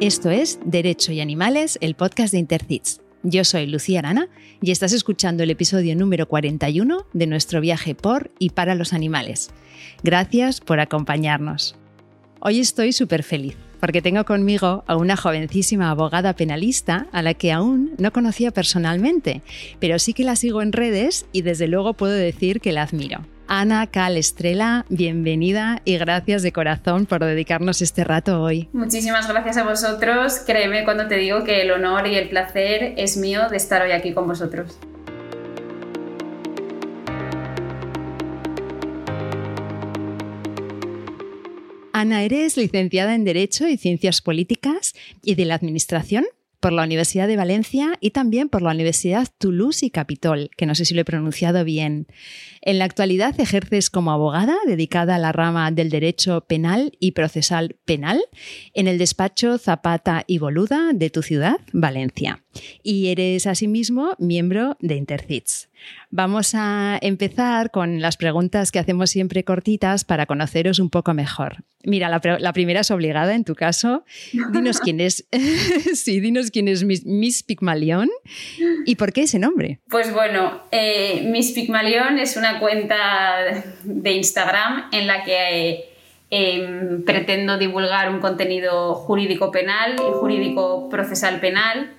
Esto es Derecho y Animales, el podcast de Intercits. Yo soy Lucía Arana y estás escuchando el episodio número 41 de nuestro viaje por y para los animales. Gracias por acompañarnos. Hoy estoy súper feliz porque tengo conmigo a una jovencísima abogada penalista a la que aún no conocía personalmente, pero sí que la sigo en redes y desde luego puedo decir que la admiro. Ana Cal Estrella, bienvenida y gracias de corazón por dedicarnos este rato hoy. Muchísimas gracias a vosotros. Créeme cuando te digo que el honor y el placer es mío de estar hoy aquí con vosotros. Ana, eres licenciada en Derecho y Ciencias Políticas y de la Administración por la Universidad de Valencia y también por la Universidad Toulouse y Capitol, que no sé si lo he pronunciado bien. En la actualidad ejerces como abogada dedicada a la rama del derecho penal y procesal penal en el despacho Zapata y Boluda de tu ciudad, Valencia. Y eres asimismo miembro de Intercits. Vamos a empezar con las preguntas que hacemos siempre cortitas para conoceros un poco mejor. Mira, la, primera es obligada en tu caso. Dinos quién es, sí, dinos quién es Miss, Pigmalión y por qué ese nombre. Pues bueno, eh, Miss Pigmalión es una cuenta de Instagram en la que em, pretendo divulgar un contenido jurídico penal y jurídico procesal penal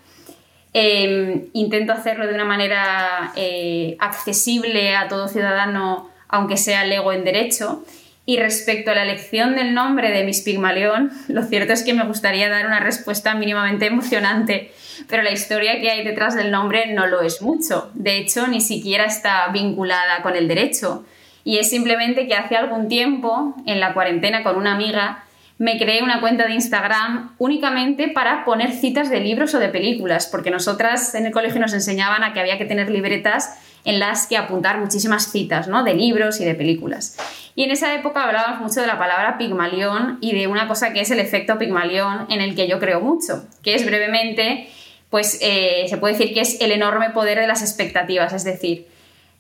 Em, intento hacerlo de una manera eh, accesible a todo ciudadano, aunque sea lego en derecho. Y respecto a la elección del nombre de Miss Pigmalión, lo cierto es que me gustaría dar una respuesta mínimamente emocionante, pero la historia que hay detrás del nombre no lo es mucho. De hecho, ni siquiera está vinculada con el derecho. Y es simplemente que hace algún tiempo, en la cuarentena con una amiga, me creé una cuenta de Instagram únicamente para poner citas de libros o de películas, porque nosotras en el colegio nos enseñaban a que había que tener libretas en las que apuntar muchísimas citas, ¿no? De libros y de películas. Y en esa época hablábamos mucho de la palabra Pigmalión y de una cosa que es el efecto Pigmalión en el que yo creo mucho, que es brevemente, pues eh, se puede decir que es el enorme poder de las expectativas, es decir,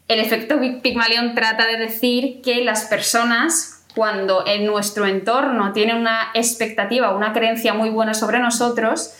el efecto Pigmalión trata de decir que las personas cuando en nuestro entorno tiene una expectativa, una creencia muy buena sobre nosotros,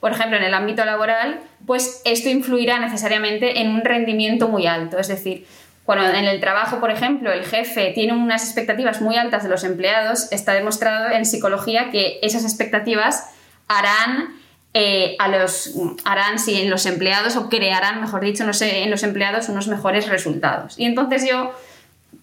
por ejemplo, en el ámbito laboral, pues esto influirá necesariamente en un rendimiento muy alto. Es decir, cuando en el trabajo, por ejemplo, el jefe tiene unas expectativas muy altas de los empleados, está demostrado en psicología que esas expectativas harán eh, a los harán en los empleados o crearán, mejor dicho, no sé, en los empleados unos mejores resultados. Y entonces yo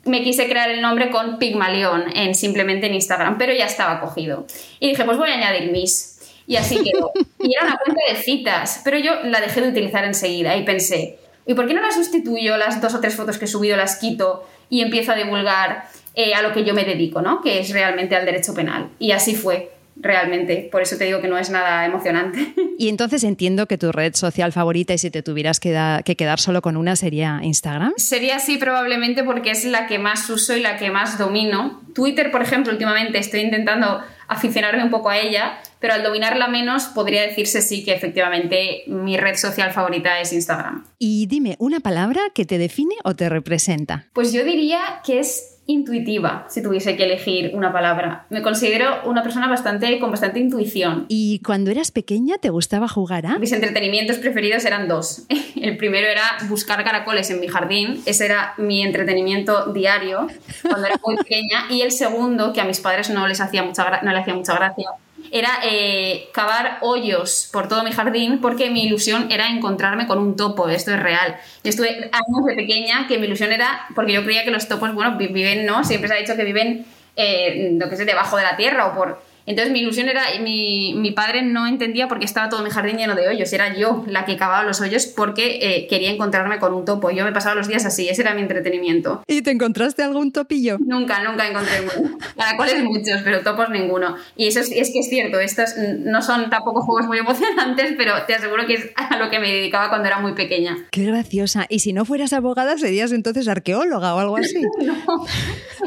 me quise crear el nombre con Pigmalión en, simplemente en Instagram, pero ya estaba cogido. Y dije, pues voy a añadir Miss. Y así quedó. Y era una cuenta de citas, pero yo la dejé de utilizar enseguida y pensé, ¿y por qué no la sustituyo? Las dos o tres fotos que he subido las quito y empiezo a divulgar eh, a lo que yo me dedico, ¿no? Que es realmente al derecho penal. Y así fue realmente. Por eso te digo que no es nada emocionante. Y entonces entiendo que tu red social favorita y si te tuvieras que, que, quedar solo con una sería Instagram. Sería así probablemente porque es la que más uso y la que más domino. Twitter, por ejemplo, últimamente estoy intentando aficionarme un poco a ella, pero al dominarla menos podría decirse sí que efectivamente mi red social favorita es Instagram. Y dime, ¿una palabra que te define o te representa? Pues yo diría que es intuitiva, si tuviese que elegir una palabra. Me considero una persona bastante con bastante intuición. ¿Y cuando eras pequeña te gustaba jugar a? Mis entretenimientos preferidos eran dos. El primero era buscar caracoles en mi jardín, ese era mi entretenimiento diario cuando era muy pequeña, y el segundo, que a mis padres no les hacía mucha, no le hacía mucha gracia, era eh, cavar hoyos por todo mi jardín porque mi ilusión era encontrarme con un topo, esto es real. Yo estuve años de pequeña que mi ilusión era, porque yo creía que los topos, bueno, viven, ¿no? Siempre se ha dicho que viven, eh, lo que sé, debajo de la tierra o por entonces mi ilusión era, mi, mi padre no entendía por qué estaba todo mi jardín lleno de hoyos, era yo la que cavaba los hoyos porque eh, quería encontrarme con un topo. Yo me pasaba los días así, ese era mi entretenimiento. ¿Y te encontraste algún topillo? Nunca, nunca encontré uno. Caracoles muchos, pero topos ninguno. Y eso es, es que es cierto, estos no son tampoco juegos muy emocionantes, pero te aseguro que es a lo que me dedicaba cuando era muy pequeña. Qué graciosa. ¿Y si no fueras abogada, serías entonces arqueóloga o algo así? no,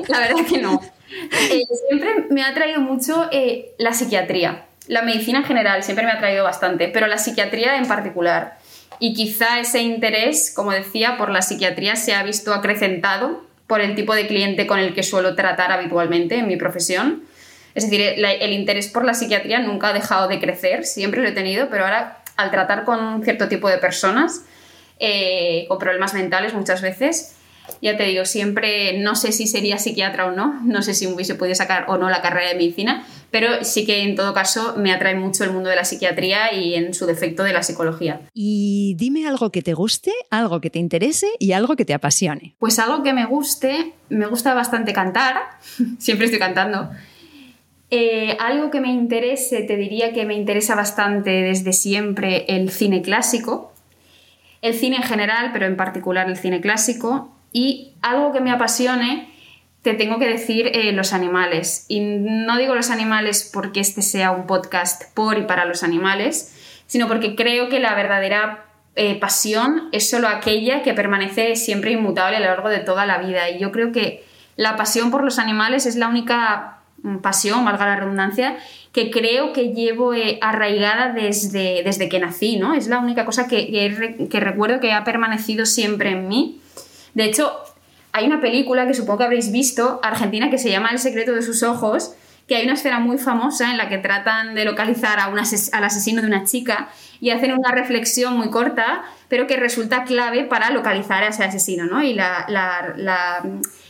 la verdad que no. Eh, siempre me ha traído mucho eh, la psiquiatría. La medicina en general siempre me ha traído bastante, pero la psiquiatría en particular. Y quizá ese interés, como decía, por la psiquiatría se ha visto acrecentado por el tipo de cliente con el que suelo tratar habitualmente en mi profesión. Es decir, el interés por la psiquiatría nunca ha dejado de crecer, siempre lo he tenido, pero ahora al tratar con cierto tipo de personas eh, con problemas mentales muchas veces, ya te digo, siempre no sé si sería psiquiatra o no, no sé si hubiese podido sacar o no la carrera de medicina, pero sí que en todo caso me atrae mucho el mundo de la psiquiatría y en su defecto de la psicología. Y dime algo que te guste, algo que te interese y algo que te apasione. Pues algo que me guste, me gusta bastante cantar, siempre estoy cantando. Eh, algo que me interese, te diría que me interesa bastante desde siempre el cine clásico, el cine en general, pero en particular el cine clásico, y algo que me apasione, te tengo que decir eh, los animales. Y no digo los animales porque este sea un podcast por y para los animales, sino porque creo que la verdadera eh, pasión es solo aquella que permanece siempre inmutable a lo largo de toda la vida. Y yo creo que la pasión por los animales es la única mm, pasión, valga la redundancia, que creo que llevo eh, arraigada desde, desde que nací, ¿no? Es la única cosa que, que recuerdo que ha permanecido siempre en mí de hecho, hay una película que supongo que habréis visto, argentina, que se llama El secreto de sus ojos, que hay una escena muy famosa en la que tratan de localizar a al asesino de una chica y hacen una reflexión muy corta, pero que resulta clave para localizar a ese asesino, ¿no? Y la,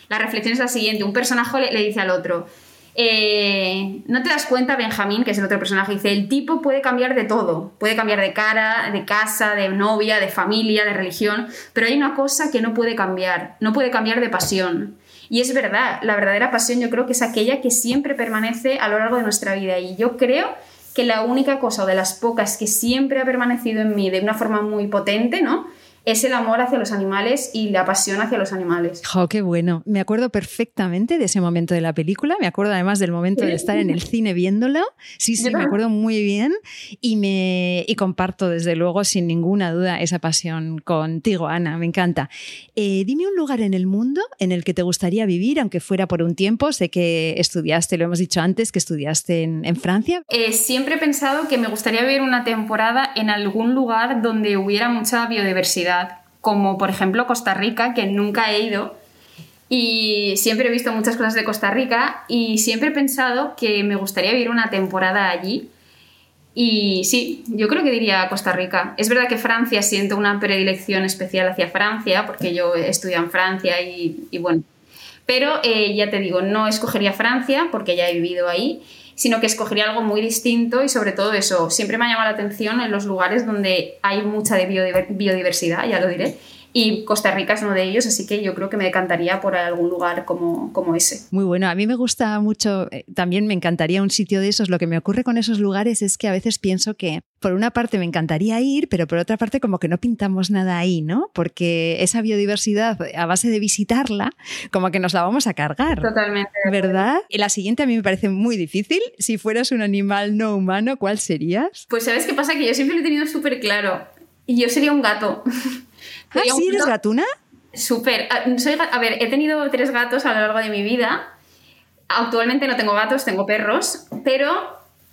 reflexión es la siguiente, un personaje le dice al otro, eh, no te das cuenta, Benjamín, que es el otro personaje, dice, el tipo puede cambiar de todo, puede cambiar de cara, de casa, de novia, de familia, de religión, pero hay una cosa que no puede cambiar, no puede cambiar de pasión. Y es verdad, la verdadera pasión yo creo que es aquella que siempre permanece a lo largo de nuestra vida. Y yo creo que la única cosa o de las pocas que siempre ha permanecido en mí de una forma muy potente, ¿no? Es el amor hacia los animales y la pasión hacia los animales. ¡Jo, qué bueno! Me acuerdo perfectamente de ese momento de la película, me acuerdo además del momento de estar en el cine viéndolo. Sí, sí, me acuerdo muy bien y, me, y comparto desde luego sin ninguna duda esa pasión contigo, Ana, me encanta. Eh, dime un lugar en el mundo en el que te gustaría vivir, aunque fuera por un tiempo. Sé que estudiaste, lo hemos dicho antes, que estudiaste en, en Francia. Eh, siempre he pensado que me gustaría vivir una temporada en algún lugar donde hubiera mucha biodiversidad como por ejemplo Costa Rica, que nunca he ido. Y siempre he visto muchas cosas de Costa Rica y siempre he pensado que me gustaría vivir una temporada allí. Y sí, yo creo que diría Costa Rica. Es verdad que Francia siento una predilección especial hacia Francia, porque yo estudio en Francia y, bueno. Pero eh, ya te digo, no escogería Francia porque ya he vivido ahí sino que escogería algo muy distinto y sobre todo eso, siempre me ha llamado la atención en los lugares donde hay mucha de biodiversidad, ya lo diré, y Costa Rica es uno de ellos, así que yo creo que me decantaría por algún lugar como, como ese. Muy bueno, a mí me gusta mucho, eh, también me encantaría un sitio de esos. Lo que me ocurre con esos lugares es que a veces pienso que por una parte me encantaría ir, pero por otra parte como que no pintamos nada ahí, ¿no? Porque esa biodiversidad, a base de visitarla, como que nos la vamos a cargar. Totalmente. ¿Verdad? Y la siguiente a mí me parece muy difícil. Si fueras un animal no humano, ¿cuál serías? Pues sabes qué pasa, que yo siempre lo he tenido súper claro. Y yo sería un gato. ¿Ah, sí eres gatuna? Súper. Ah, a ver, he tenido tres gatos a lo largo de mi vida. Actualmente no tengo gatos, tengo perros, pero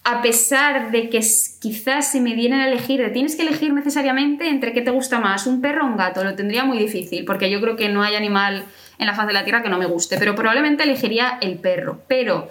a pesar de que quizás si me dieran a elegir, tienes que elegir necesariamente entre qué te gusta más, un perro o un gato, lo tendría muy difícil, porque yo creo que no hay animal en la faz de la tierra que no me guste, pero probablemente elegiría el perro. Pero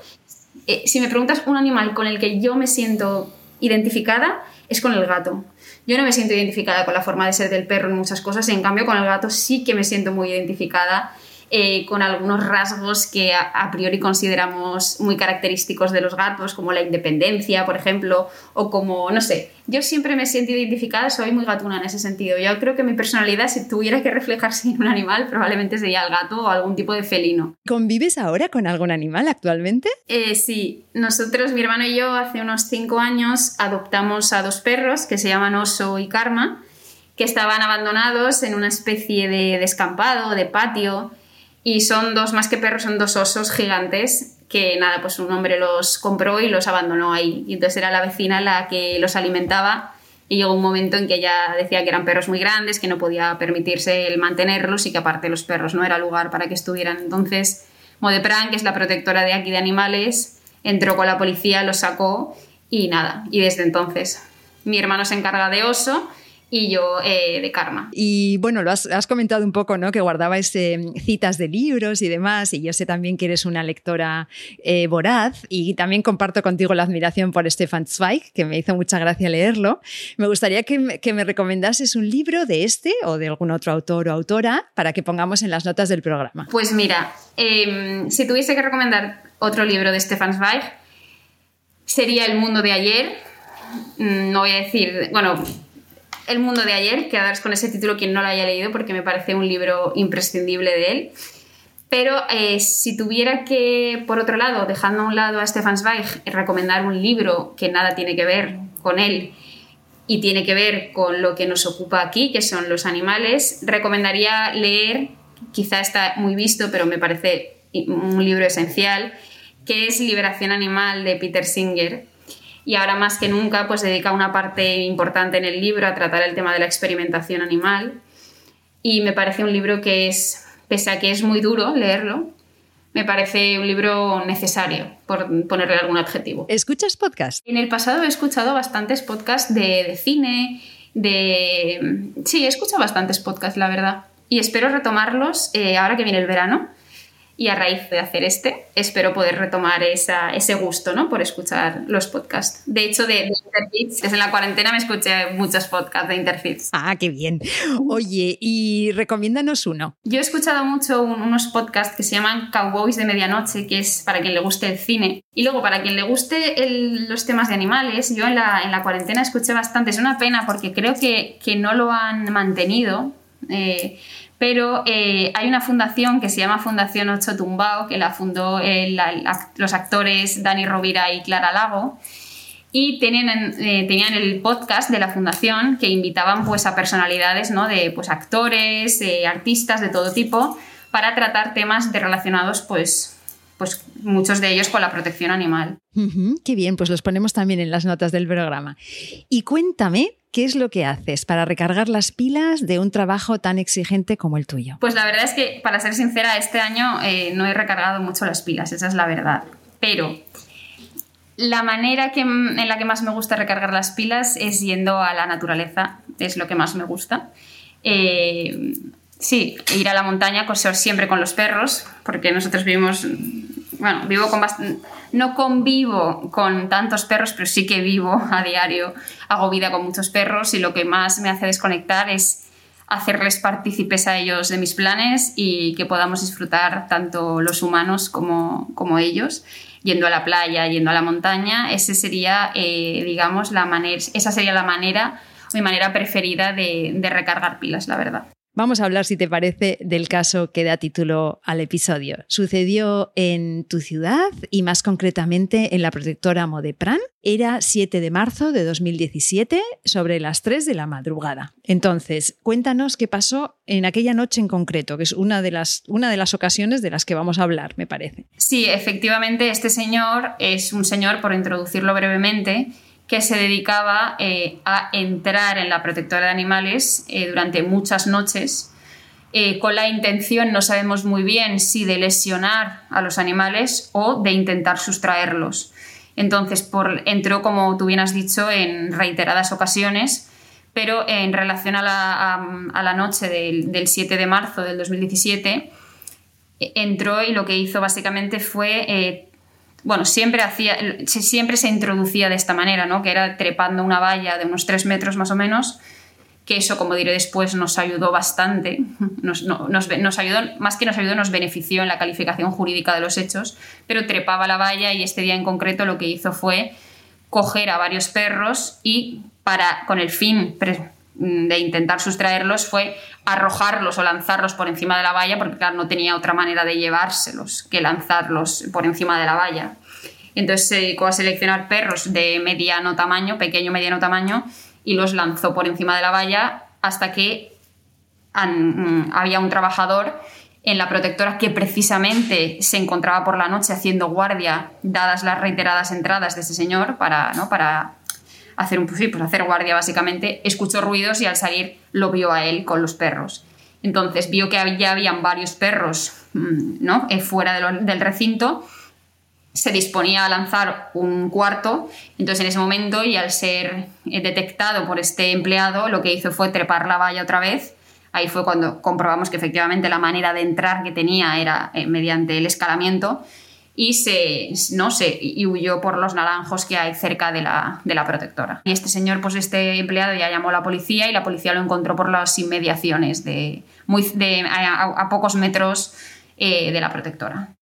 eh, si me preguntas un animal con el que yo me siento identificada, es con el gato. Yo no me siento identificada con la forma de ser del perro en muchas cosas, en cambio con el gato sí que me siento muy identificada eh, con algunos rasgos que a, priori consideramos muy característicos de los gatos, como la independencia, por ejemplo, o como, no sé, yo siempre me siento identificada, soy muy gatuna en ese sentido. Yo creo que mi personalidad, si tuviera que reflejarse en un animal, probablemente sería el gato o algún tipo de felino. ¿Convives ahora con algún animal actualmente? Eh, sí, nosotros, mi hermano y yo, hace unos cinco años adoptamos a dos perros que se llaman Oso y Karma que estaban abandonados en una especie de descampado, de patio, y son dos, más que perros, son dos osos gigantes que nada, pues un hombre los compró y los abandonó ahí. Y entonces era la vecina la que los alimentaba y llegó un momento en que ella decía que eran perros muy grandes, que no podía permitirse el mantenerlos y que aparte los perros no era lugar para que estuvieran. Entonces Modepran, que es la protectora de aquí de animales, entró con la policía, los sacó y nada. Y desde entonces mi hermano se encarga de oso y yo eh, de karma. Y bueno, lo has, comentado un poco, ¿no? Que guardabais eh, citas de libros y demás, y yo sé también que eres una lectora eh, voraz, y también comparto contigo la admiración por Stefan Zweig, que me hizo mucha gracia leerlo. Me gustaría que, me recomendases un libro de este o de algún otro autor o autora para que pongamos en las notas del programa. Pues mira, em, si tuviese que recomendar otro libro de Stefan Zweig, sería El mundo de ayer. Mm, no voy a decir, bueno, el mundo de ayer, quedaros con ese título quien no lo haya leído porque me parece un libro imprescindible de él. Pero eh, si tuviera que, por otro lado, dejando a un lado a Stefan Zweig, recomendar un libro que nada tiene que ver con él y tiene que ver con lo que nos ocupa aquí, que son los animales, recomendaría leer, quizá está muy visto, pero me parece un libro esencial, que es Liberación Animal de Peter Singer, y ahora más que nunca pues dedica una parte importante en el libro a tratar el tema de la experimentación animal y me parece un libro que es, pese a que es muy duro leerlo, me parece un libro necesario, por ponerle algún adjetivo. ¿Escuchas podcast? En el pasado he escuchado bastantes podcasts de, cine, de... Sí, he escuchado bastantes podcasts, la verdad. Y espero retomarlos eh, ahora que viene el verano y a raíz de hacer este, espero poder retomar esa, ese gusto ¿no? por escuchar los podcasts. De hecho, de, de Interfits, desde la cuarentena me escuché muchos podcasts de Interfits. Ah, qué bien. Oye, y recomiéndanos uno. Yo he escuchado mucho unos podcasts que se llaman Cowboys de Medianoche, que es para quien le guste el cine. Y luego, para quien le guste los temas de animales, yo en la, en la cuarentena escuché bastante. Es una pena porque creo que, que no lo han mantenido. Eh, pero eh, hay una fundación que se llama Fundación Ocho Tumbao, que la fundó los actores Dani Rovira y Clara Lago, y tenían, eh, tenían, el podcast de la fundación que invitaban pues, a personalidades ¿no? de pues, actores, eh, artistas de todo tipo, para tratar temas de relacionados pues, pues muchos de ellos con la protección animal. qué bien, pues los ponemos también en las notas del programa. Y cuéntame, ¿qué es lo que haces para recargar las pilas de un trabajo tan exigente como el tuyo? Pues la verdad es que, para ser sincera, este año eh, no he recargado mucho las pilas, esa es la verdad. Pero la manera que, en la que más me gusta recargar las pilas es yendo a la naturaleza, es lo que más me gusta. Eh, sí, ir a la montaña, coser siempre con los perros, porque nosotros vivimos bueno, vivo con no convivo con tantos perros, pero sí que vivo a diario, hago vida con muchos perros y lo que más me hace desconectar es hacerles partícipes a ellos de mis planes y que podamos disfrutar tanto los humanos como, como ellos, yendo a la playa, yendo a la montaña. Ese sería, eh, digamos, la manera, esa sería la manera, mi manera preferida de recargar pilas, la verdad. Vamos a hablar, si te parece, del caso que da título al episodio. Sucedió en tu ciudad y más concretamente en la protectora Modepran. Era 7 de marzo de 2017 sobre las 3 de la madrugada. Entonces, cuéntanos qué pasó en aquella noche en concreto, que es una de las, una de las ocasiones de las que vamos a hablar, me parece. Sí, efectivamente, este señor es un señor, por introducirlo brevemente, que se dedicaba eh, a entrar en la protectora de animales eh, durante muchas noches eh, con la intención, no sabemos muy bien si de lesionar a los animales o de intentar sustraerlos. Entonces, por, entró, como tú bien has dicho, en reiteradas ocasiones, pero en relación a la, noche del, del, 7 de marzo del 2017, entró y lo que hizo básicamente fue bueno, siempre, hacía, siempre se introducía de esta manera, ¿no? que era trepando una valla de unos tres metros más o menos, que eso, como diré después, nos ayudó bastante, nos, nos, ayudó, más que nos ayudó, nos benefició en la calificación jurídica de los hechos, pero trepaba la valla y este día en concreto lo que hizo fue coger a varios perros y para, con el fin de intentar sustraerlos fue arrojarlos o lanzarlos por encima de la valla, porque claro, no tenía otra manera de llevárselos que lanzarlos por encima de la valla. Entonces se dedicó a seleccionar perros de mediano tamaño, pequeño mediano tamaño, y los lanzó por encima de la valla hasta que mm, había un trabajador en la protectora que precisamente se encontraba por la noche haciendo guardia, dadas las reiteradas entradas de ese señor, para, ¿no? para hacer un pues, hacer guardia básicamente, escuchó ruidos y al salir lo vio a él con los perros. Entonces vio que ya habían varios perros mm, ¿no? Eh, fuera del recinto se disponía a lanzar un cuarto, entonces en ese momento y al ser eh, detectado por este empleado, lo que hizo fue trepar la valla otra vez. Ahí fue cuando comprobamos que efectivamente la manera de entrar que tenía era eh, mediante el escalamiento y se, no sé, y huyó por los naranjos que hay cerca de la, de la, protectora. Y este señor, pues este empleado ya llamó a la policía y la policía lo encontró por las inmediaciones, de, muy, de, a pocos metros eh, de la protectora.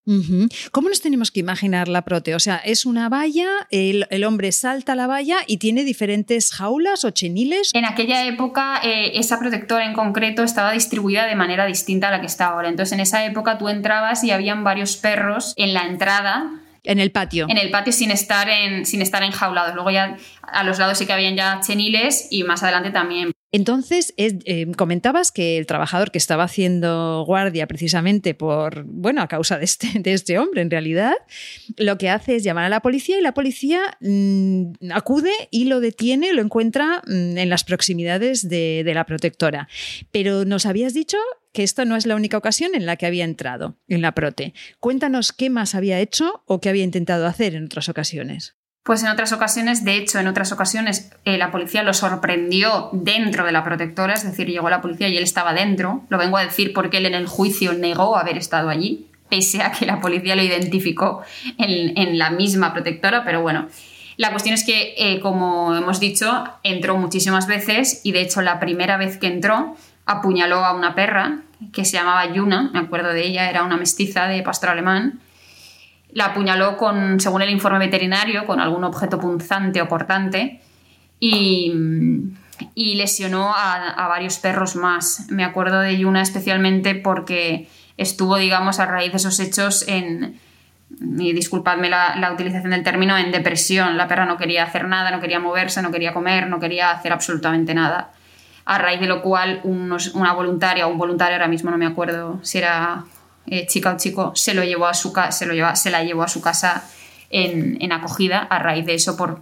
¿Cómo nos tenemos que imaginar la prote? O sea, es una valla, el, hombre salta la valla y tiene diferentes jaulas o cheniles. En aquella época, eh, esa protectora en concreto estaba distribuida de manera distinta a la que está ahora. Entonces, en esa época tú entrabas y habían varios perros en la entrada en el patio. En el patio sin estar, en, sin estar enjaulados. Luego ya a los lados sí que habían ya cheniles y más adelante también. Entonces, eh, comentabas que el trabajador que estaba haciendo guardia precisamente por, bueno, a causa de este, de este hombre en realidad, lo que hace es llamar a la policía y la policía mm, acude y lo detiene, lo encuentra mm, en las proximidades de, la protectora. Pero nos habías dicho que esto no es la única ocasión en la que había entrado en la prote. Cuéntanos qué más había hecho o qué había intentado hacer en otras ocasiones. Pues en otras ocasiones, de hecho, en otras ocasiones eh, la policía lo sorprendió dentro de la protectora, es decir, llegó la policía y él estaba dentro. Lo vengo a decir porque él en el juicio negó haber estado allí, pese a que la policía lo identificó en, la misma protectora, pero bueno. La cuestión es que, eh, como hemos dicho, entró muchísimas veces y de hecho la primera vez que entró apuñaló a una perra que se llamaba Yuna, me acuerdo de ella, era una mestiza de pastor alemán. La apuñaló con, según el informe veterinario, con algún objeto punzante o cortante y, lesionó a, varios perros más. Me acuerdo de Yuna especialmente porque estuvo, digamos, a raíz de esos hechos en, y disculpadme la, la, utilización del término, en depresión. La perra no quería hacer nada, no quería moverse, no quería comer, no quería hacer absolutamente nada a raíz de lo cual una voluntaria o un voluntario, ahora mismo no me acuerdo si era eh, chica o chico, se, lo llevó a su se, se la llevó a su casa en, acogida a raíz de eso, por,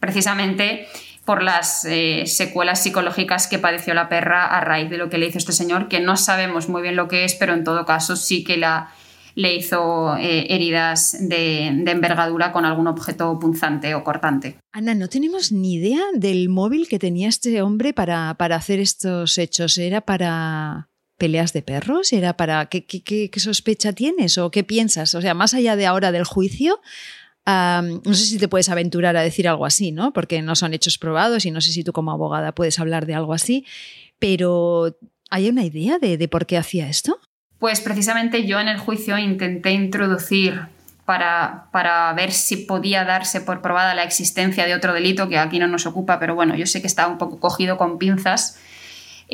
precisamente por las eh, secuelas psicológicas que padeció la perra a raíz de lo que le hizo este señor, que no sabemos muy bien lo que es, pero en todo caso sí que la, le hizo eh, heridas de, envergadura con algún objeto punzante o cortante. Ana, no tenemos ni idea del móvil que tenía este hombre para, hacer estos hechos. ¿Era para peleas de perros? ¿Era para qué, sospecha tienes o qué piensas? O sea, más allá de ahora del juicio, no sé si te puedes aventurar a decir algo así, ¿no? Porque no son hechos probados y no sé si tú como abogada puedes hablar de algo así, pero ¿hay una idea de por qué hacía esto? Pues precisamente yo en el juicio intenté introducir para, para, ver si podía darse por probada la existencia de otro delito que aquí no nos ocupa, pero bueno, yo sé que está un poco cogido con pinzas,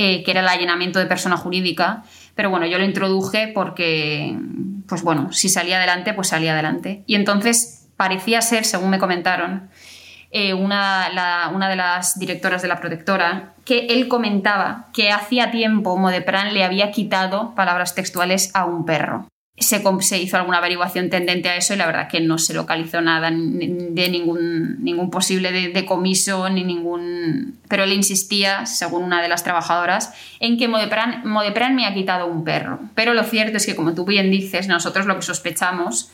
eh, que era el allanamiento de persona jurídica, pero bueno, yo lo introduje porque, pues bueno, si salía adelante, pues salía adelante. Y entonces parecía ser, según me comentaron, eh, una, una, de las directoras de la protectora, que él comentaba que hacía tiempo Modepran le había quitado palabras textuales a un perro. Se, hizo alguna averiguación tendente a eso y la verdad que no se localizó nada de ningún, ningún posible decomiso ni ningún... Pero él insistía, según una de las trabajadoras, en que Modepran, Modepran me ha quitado un perro. Pero lo cierto es que, como tú bien dices, nosotros lo que sospechamos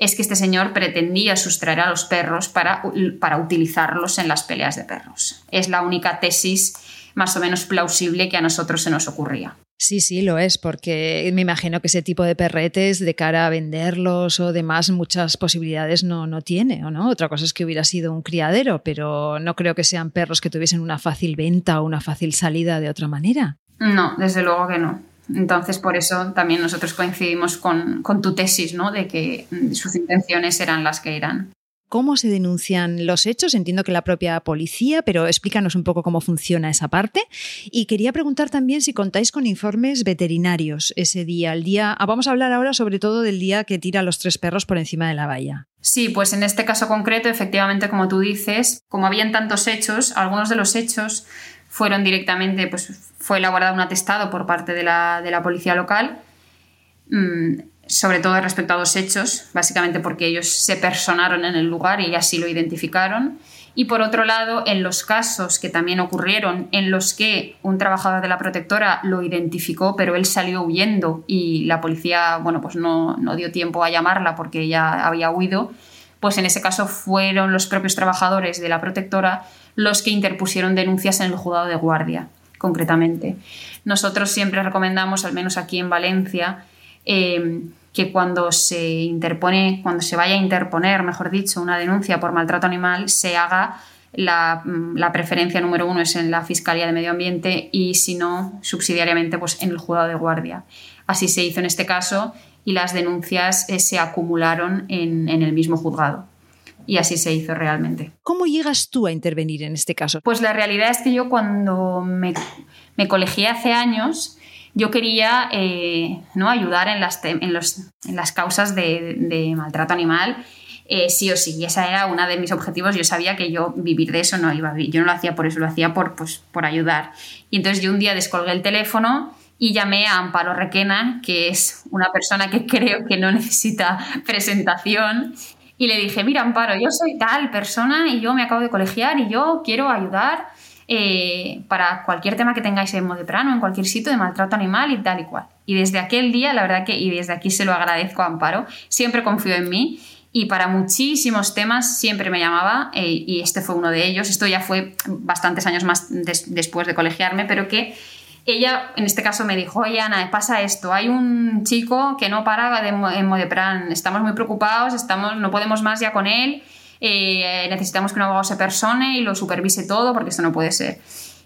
es que este señor pretendía sustraer a los perros para, para utilizarlos en las peleas de perros. Es la única tesis más o menos plausible que a nosotros se nos ocurría. Sí, sí, lo es, porque me imagino que ese tipo de perretes de cara a venderlos o demás muchas posibilidades no, no tiene, ¿o no? Otra cosa es que hubiera sido un criadero, pero no creo que sean perros que tuviesen una fácil venta o una fácil salida de otra manera. No, desde luego que no. Entonces, por eso también nosotros coincidimos con, tu tesis, ¿no? De que sus intenciones eran las que eran. ¿Cómo se denuncian los hechos? Entiendo que la propia policía, pero explícanos un poco cómo funciona esa parte. Y quería preguntar también si contáis con informes veterinarios ese día, el día. Ah, vamos a hablar ahora sobre todo del día que tira a los tres perros por encima de la valla. Sí, pues en este caso concreto, efectivamente, como tú dices, como habían tantos hechos, algunos de los hechos fueron directamente, pues fue elaborado un atestado por parte de la, de la policía local, mm, sobre todo respecto a dos hechos, básicamente porque ellos se personaron en el lugar y así lo identificaron. Y por otro lado, en los casos que también ocurrieron en los que un trabajador de la protectora lo identificó, pero él salió huyendo y la policía, bueno, pues no, no dio tiempo a llamarla porque ya había huido, pues en ese caso fueron los propios trabajadores de la protectora los que interpusieron denuncias en el juzgado de guardia, concretamente. Nosotros siempre recomendamos, al menos aquí en Valencia, eh, que cuando se interpone, cuando se vaya a interponer, mejor dicho, una denuncia por maltrato animal, se haga la, la, preferencia número uno es en la Fiscalía de Medio Ambiente y si no, subsidiariamente, pues en el juzgado de guardia. Así se hizo en este caso y las denuncias eh, se acumularon en, en el mismo juzgado. Y así se hizo realmente. ¿Cómo llegas tú a intervenir en este caso? Pues la realidad es que yo cuando me, me colegié hace años, yo quería eh, ¿no? ayudar en las, en, los, en las causas de, maltrato animal. Eh, sí o sí, y ese era uno de mis objetivos. Yo sabía que yo vivir de eso no iba a vivir. Yo no lo hacía por eso, lo hacía por, pues, por ayudar. Y entonces yo un día descolgué el teléfono y llamé a Amparo Requena, que es una persona que creo que no necesita presentación. Y le dije, mira Amparo, yo soy tal persona y yo me acabo de colegiar y yo quiero ayudar eh, para cualquier tema que tengáis en Modeprano, en cualquier sitio de maltrato animal y tal y cual. Y desde aquel día, la verdad que, y desde aquí se lo agradezco a Amparo, siempre confío en mí y para muchísimos temas siempre me llamaba eh, y este fue uno de ellos. Esto ya fue bastantes años más des después de colegiarme, pero que ella en este caso me dijo, oye Ana, pasa esto, hay un chico que no para de, en Modepran, estamos muy preocupados, estamos, no podemos más ya con él eh, necesitamos que un abogado se persone y lo supervise todo porque esto no puede ser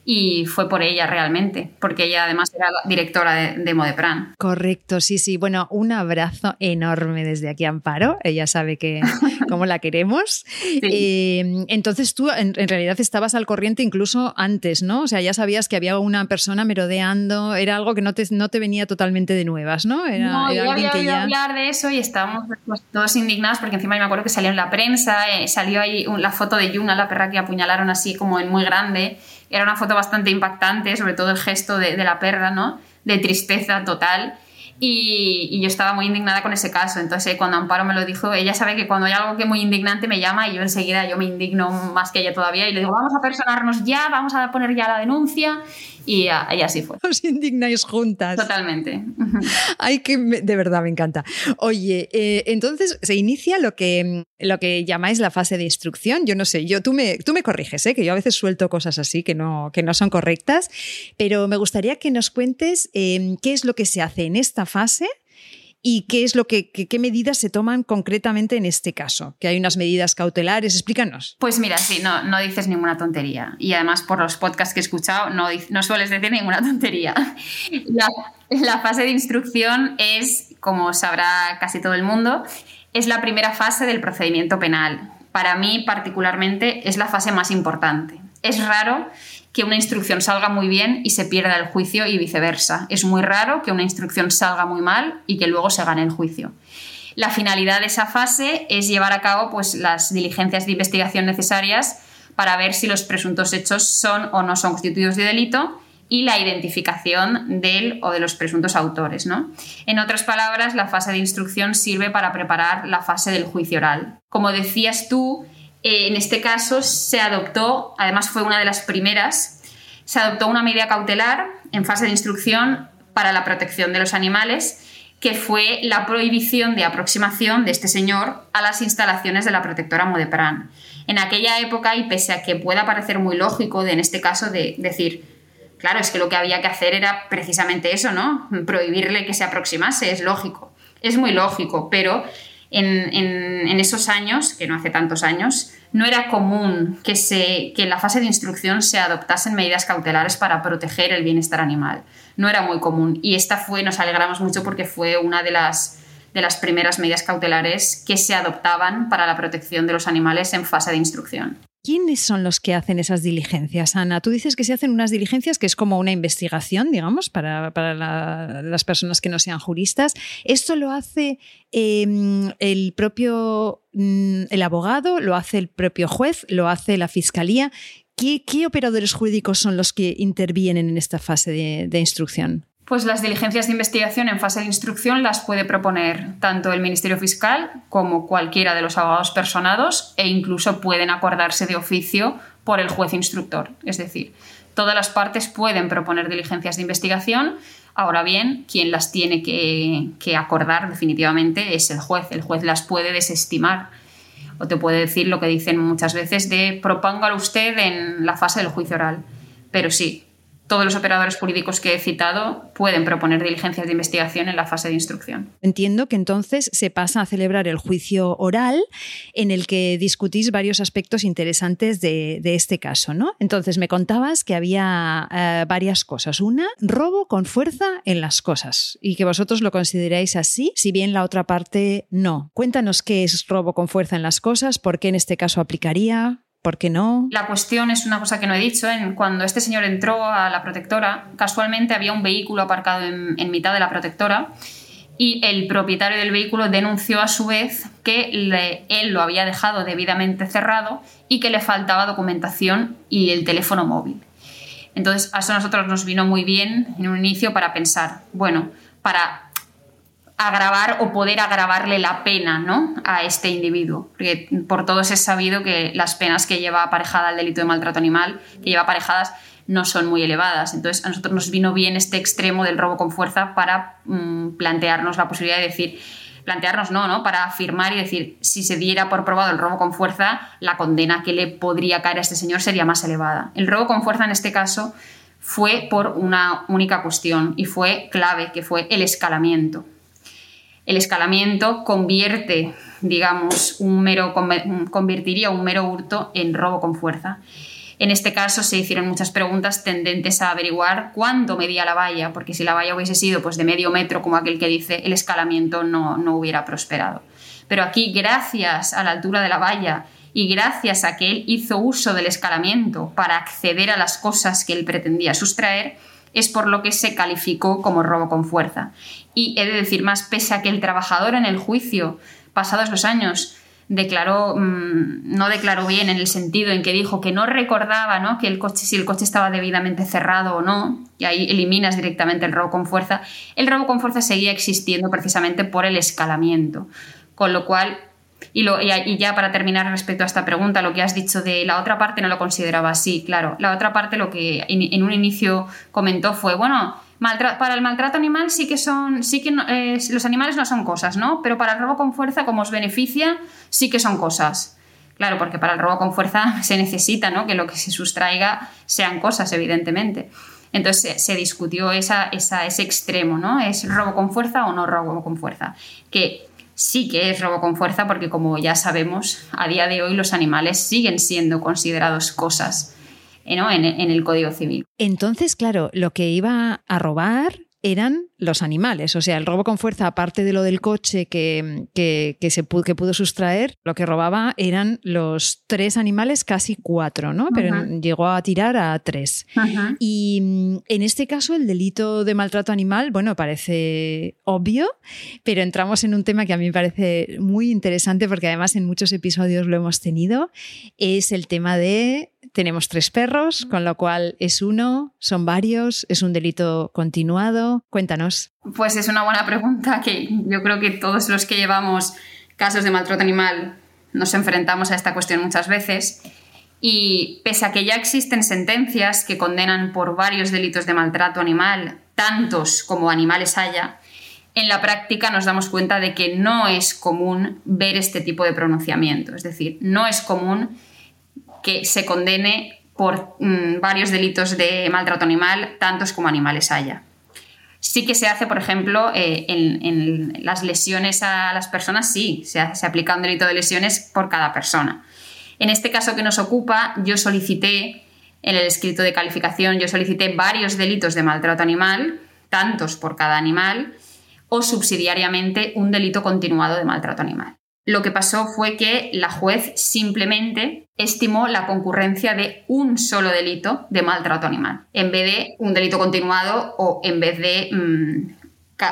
y fue por ella realmente, porque ella además era directora de, de, Modepran. Correcto, sí, sí. Bueno, un abrazo enorme desde aquí, Amparo. Ella sabe que cómo la queremos. Sí. Eh, entonces tú en, en, realidad estabas al corriente incluso antes, ¿no? O sea, ya sabías que había una persona merodeando, era algo que no te, no te venía totalmente de nuevas, ¿no? Era, no, era yo había oído ya... hablar de eso y estábamos pues, todos indignados porque encima me acuerdo que salió en la prensa, eh, salió ahí la foto de Yuna, la perra que apuñalaron así como en muy grande era una foto bastante impactante, sobre todo el gesto de, la perra, ¿no? De tristeza total. Y, y, yo estaba muy indignada con ese caso. Entonces, cuando Amparo me lo dijo, ella sabe que cuando hay algo que es muy indignante me llama y yo enseguida yo me indigno más que ella todavía y le digo, vamos a personarnos ya, vamos a poner ya la denuncia. Y, y, así fue. Os indignáis juntas. Totalmente. Ay, que me, de verdad me encanta. Oye, eh, entonces se inicia lo que, lo que llamáis la fase de instrucción. Yo no sé, yo, tú, me, tú me corriges, ¿eh? que yo a veces suelto cosas así que no, que no son correctas, pero me gustaría que nos cuentes eh, qué es lo que se hace en esta fase y qué es lo que qué medidas se toman concretamente en este caso. Que hay unas medidas cautelares, explícanos. Pues mira, sí, no, no dices ninguna tontería. Y además por los podcasts que he escuchado no, no sueles decir ninguna tontería. La, la fase de instrucción es, como sabrá casi todo el mundo, es la primera fase del procedimiento penal. Para mí particularmente es la fase más importante. Es raro que una instrucción salga muy bien y se pierda el juicio y viceversa. Es muy raro que una instrucción salga muy mal y que luego se gane el juicio. La finalidad de esa fase es llevar a cabo pues, las diligencias de investigación necesarias para ver si los presuntos hechos son o no son constituidos de delito y la identificación del o de los presuntos autores. ¿no? En otras palabras, la fase de instrucción sirve para preparar la fase del juicio oral. Como decías tú, eh, en este caso se adoptó, además fue una de las primeras, se adoptó una medida cautelar en fase de instrucción para la protección de los animales, que fue la prohibición de aproximación de este señor a las instalaciones de la protectora Modepran. En aquella época, y pese a que pueda parecer muy lógico de, en este caso de decir, claro, es que lo que había que hacer era precisamente eso, ¿no? Prohibirle que se aproximase, es lógico. Es muy lógico, pero en, esos años, que no hace tantos años, no era común que, se, que en la fase de instrucción se adoptasen medidas cautelares para proteger el bienestar animal. No era muy común. Y esta fue, nos alegramos mucho porque fue una de las, de las primeras medidas cautelares que se adoptaban para la protección de los animales en fase de instrucción. ¿Quiénes son los que hacen esas diligencias, Ana? Tú dices que se hacen unas diligencias que es como una investigación, digamos, para, para la, las personas que no sean juristas. ¿Esto lo hace eh, el propio mm, el abogado, lo hace el propio juez, lo hace la fiscalía? ¿Qué, qué operadores jurídicos son los que intervienen en esta fase de, de instrucción? Pues las diligencias de investigación en fase de instrucción las puede proponer tanto el Ministerio Fiscal como cualquiera de los abogados personados e incluso pueden acordarse de oficio por el juez instructor. Es decir, todas las partes pueden proponer diligencias de investigación. Ahora bien, quien las tiene que, acordar definitivamente es el juez. El juez las puede desestimar o te puede decir lo que dicen muchas veces de propóngalo usted en la fase del juicio oral. Pero sí, todos los operadores jurídicos que he citado pueden proponer diligencias de investigación en la fase de instrucción. Entiendo que entonces se pasa a celebrar el juicio oral en el que discutís varios aspectos interesantes de, este caso, ¿no? Entonces me contabas que había eh, varias cosas. Una, robo con fuerza en las cosas y que vosotros lo consideráis así, si bien la otra parte no. Cuéntanos qué es robo con fuerza en las cosas, por qué en este caso aplicaría, ¿Por qué no? La cuestión es una cosa que no he dicho. En, cuando este señor entró a la protectora, casualmente había un vehículo aparcado en, mitad de la protectora y el propietario del vehículo denunció a su vez que él lo había dejado debidamente cerrado y que le faltaba documentación y el teléfono móvil. Entonces, a eso a nosotros nos vino muy bien en un inicio para pensar, bueno, para agravar o poder agravarle la pena ¿no? a este individuo. Porque por todos es sabido que las penas que lleva aparejada el delito de maltrato animal, que lleva aparejadas, no son muy elevadas. Entonces a nosotros nos vino bien este extremo del robo con fuerza para mm, plantearnos la posibilidad de decir, plantearnos no, ¿no? Para afirmar y decir, si se diera por probado el robo con fuerza, la condena que le podría caer a este señor sería más elevada. El robo con fuerza en este caso fue por una única cuestión y fue clave, que fue el escalamiento el escalamiento convierte, digamos, un mero, convertiría un mero hurto en robo con fuerza. En este caso se hicieron muchas preguntas tendentes a averiguar cuándo medía la valla, porque si la valla hubiese sido pues, de medio metro, como aquel que dice, el escalamiento no, no hubiera prosperado. Pero aquí, gracias a la altura de la valla y gracias a que él hizo uso del escalamiento para acceder a las cosas que él pretendía sustraer, es por lo que se calificó como robo con fuerza. Y he de decir más, pese a que el trabajador en el juicio, pasados los años, declaró, mm, no declaró bien en el sentido en que dijo que no recordaba ¿no? que el coche, si el coche estaba debidamente cerrado o no, y ahí eliminas directamente el robo con fuerza, el robo con fuerza seguía existiendo precisamente por el escalamiento. Con lo cual y, ya para terminar respecto a esta pregunta, lo que has dicho de la otra parte no lo consideraba así, claro. La otra parte lo que en, un inicio comentó fue, bueno, para el maltrato animal sí que son, sí que eh, los animales no son cosas, ¿no? Pero para el robo con fuerza, como os beneficia, sí que son cosas. Claro, porque para el robo con fuerza se necesita, ¿no? Que lo que se sustraiga sean cosas, evidentemente. Entonces se, discutió esa, ese extremo, ¿no? ¿Es robo con fuerza o no robo con fuerza? Que sí que es robo con fuerza porque como ya sabemos, a día de hoy los animales siguen siendo considerados cosas en, en el Código Civil. Entonces, claro, lo que iba a robar eran los animales. O sea, el robo con fuerza, aparte de lo del coche que, se pudo, que pudo sustraer, lo que robaba eran los tres animales, casi cuatro, ¿no? Pero llegó a tirar a tres. Y mm, en este caso, el delito de maltrato animal, bueno, parece obvio, pero entramos en un tema que a mí me parece muy interesante porque además en muchos episodios lo hemos tenido, es el tema de tenemos tres perros, con lo cual es uno, son varios, es un delito continuado. Cuéntanos. Pues es una buena pregunta que yo creo que todos los que llevamos casos de maltrato animal nos enfrentamos a esta cuestión muchas veces. Y pese a que ya existen sentencias que condenan por varios delitos de maltrato animal, tantos como animales haya, en la práctica nos damos cuenta de que no es común ver este tipo de pronunciamiento. Es decir, no es común que se condene por mm, varios delitos de maltrato animal, tantos como animales haya. Sí que se hace, por ejemplo, eh, en, las lesiones a las personas, sí, se, se aplica un delito de lesiones por cada persona. En este caso que nos ocupa, yo solicité, en el escrito de calificación, yo solicité varios delitos de maltrato animal, tantos por cada animal, o subsidiariamente un delito continuado de maltrato animal. Lo que pasó fue que la juez simplemente estimó la concurrencia de un solo delito de maltrato animal, en vez de un delito continuado o en vez de mm,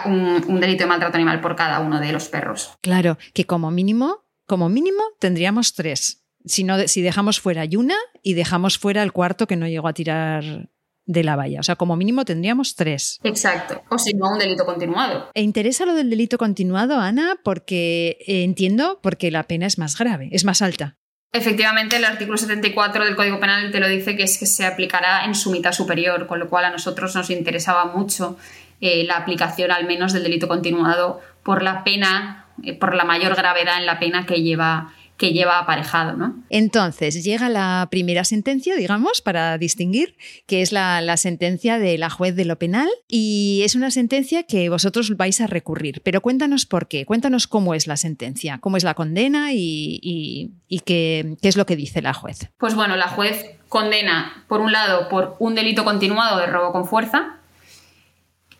un, delito de maltrato animal por cada uno de los perros. Claro, que como mínimo, como mínimo tendríamos tres. Si, si dejamos fuera Yuna y dejamos fuera el cuarto que no llegó a tirar de la valla. O sea, como mínimo tendríamos tres. Exacto. O si no, un delito continuado. E interesa lo del delito continuado, Ana, porque eh, entiendo porque la pena es más grave, es más alta. Efectivamente, el artículo 74 del Código Penal te lo dice que es que se aplicará en su mitad superior, con lo cual a nosotros nos interesaba mucho eh, la aplicación al menos del delito continuado por la pena, eh, por la mayor gravedad en la pena que lleva que lleva aparejado. ¿no? Entonces, llega la primera sentencia, digamos, para distinguir, que es la, sentencia de la juez de lo penal, y es una sentencia que vosotros vais a recurrir. Pero cuéntanos por qué, cuéntanos cómo es la sentencia, cómo es la condena y, qué, qué es lo que dice la juez. Pues bueno, la juez condena, por un lado, por un delito continuado de robo con fuerza,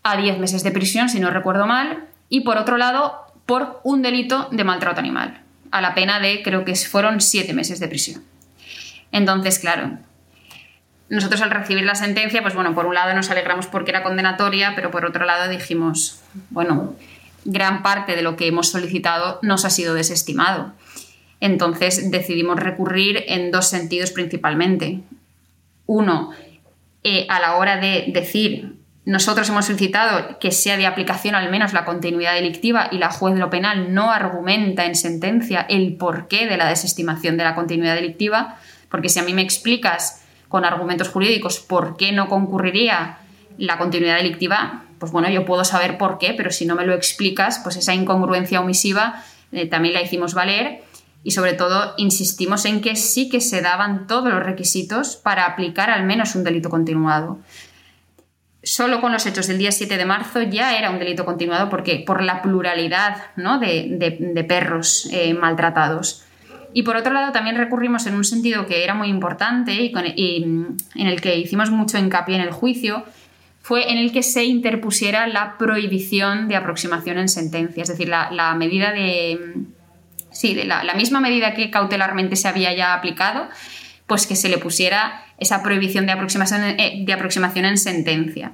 a 10 meses de prisión, si no recuerdo mal, y por otro lado, por un delito de maltrato animal a la pena de, creo que fueron siete meses de prisión. Entonces, claro, nosotros al recibir la sentencia, pues bueno, por un lado nos alegramos porque era condenatoria, pero por otro lado dijimos, bueno, gran parte de lo que hemos solicitado nos ha sido desestimado. Entonces decidimos recurrir en dos sentidos principalmente. Uno, eh, a la hora de decir nosotros hemos solicitado que sea de aplicación al menos la continuidad delictiva y la juez de lo penal no argumenta en sentencia el porqué de la desestimación de la continuidad delictiva, porque si a mí me explicas con argumentos jurídicos por qué no concurriría la continuidad delictiva, pues bueno, yo puedo saber por qué, pero si no me lo explicas, pues esa incongruencia omisiva eh, también la hicimos valer y sobre todo insistimos en que sí que se daban todos los requisitos para aplicar al menos un delito continuado solo con los hechos del día 7 de marzo ya era un delito continuado porque por la pluralidad ¿no? de, perros eh, maltratados. Y por otro lado también recurrimos en un sentido que era muy importante y, en el que hicimos mucho hincapié en el juicio, fue en el que se interpusiera la prohibición de aproximación en sentencia, es decir, la, medida de... Sí, de la misma medida que cautelarmente se había ya aplicado, pues que se le pusiera esa prohibición de aproximación, eh, de aproximación en sentencia.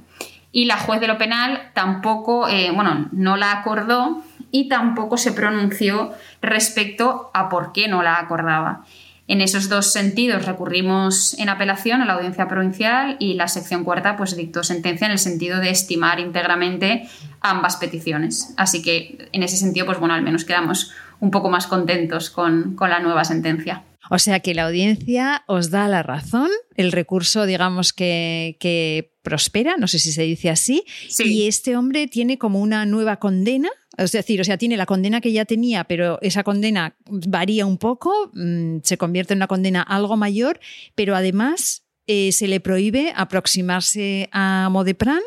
Y la juez de lo penal tampoco, eh, bueno, no la acordó y tampoco se pronunció respecto a por qué no la acordaba. En esos dos sentidos recurrimos en apelación a la audiencia provincial y la sección cuarta pues dictó sentencia en el sentido de estimar íntegramente ambas peticiones. Así que en ese sentido, pues bueno, al menos quedamos un poco más contentos con, con la nueva sentencia. O sea que la audiencia os da la razón, el recurso, digamos, que, prospera, no sé si se dice así, y este hombre tiene como una nueva condena. Es decir, o sea, tiene la condena que ya tenía, pero esa condena varía un poco, mm, se convierte en una condena algo mayor, pero además eh, se le prohíbe aproximarse a Modepran,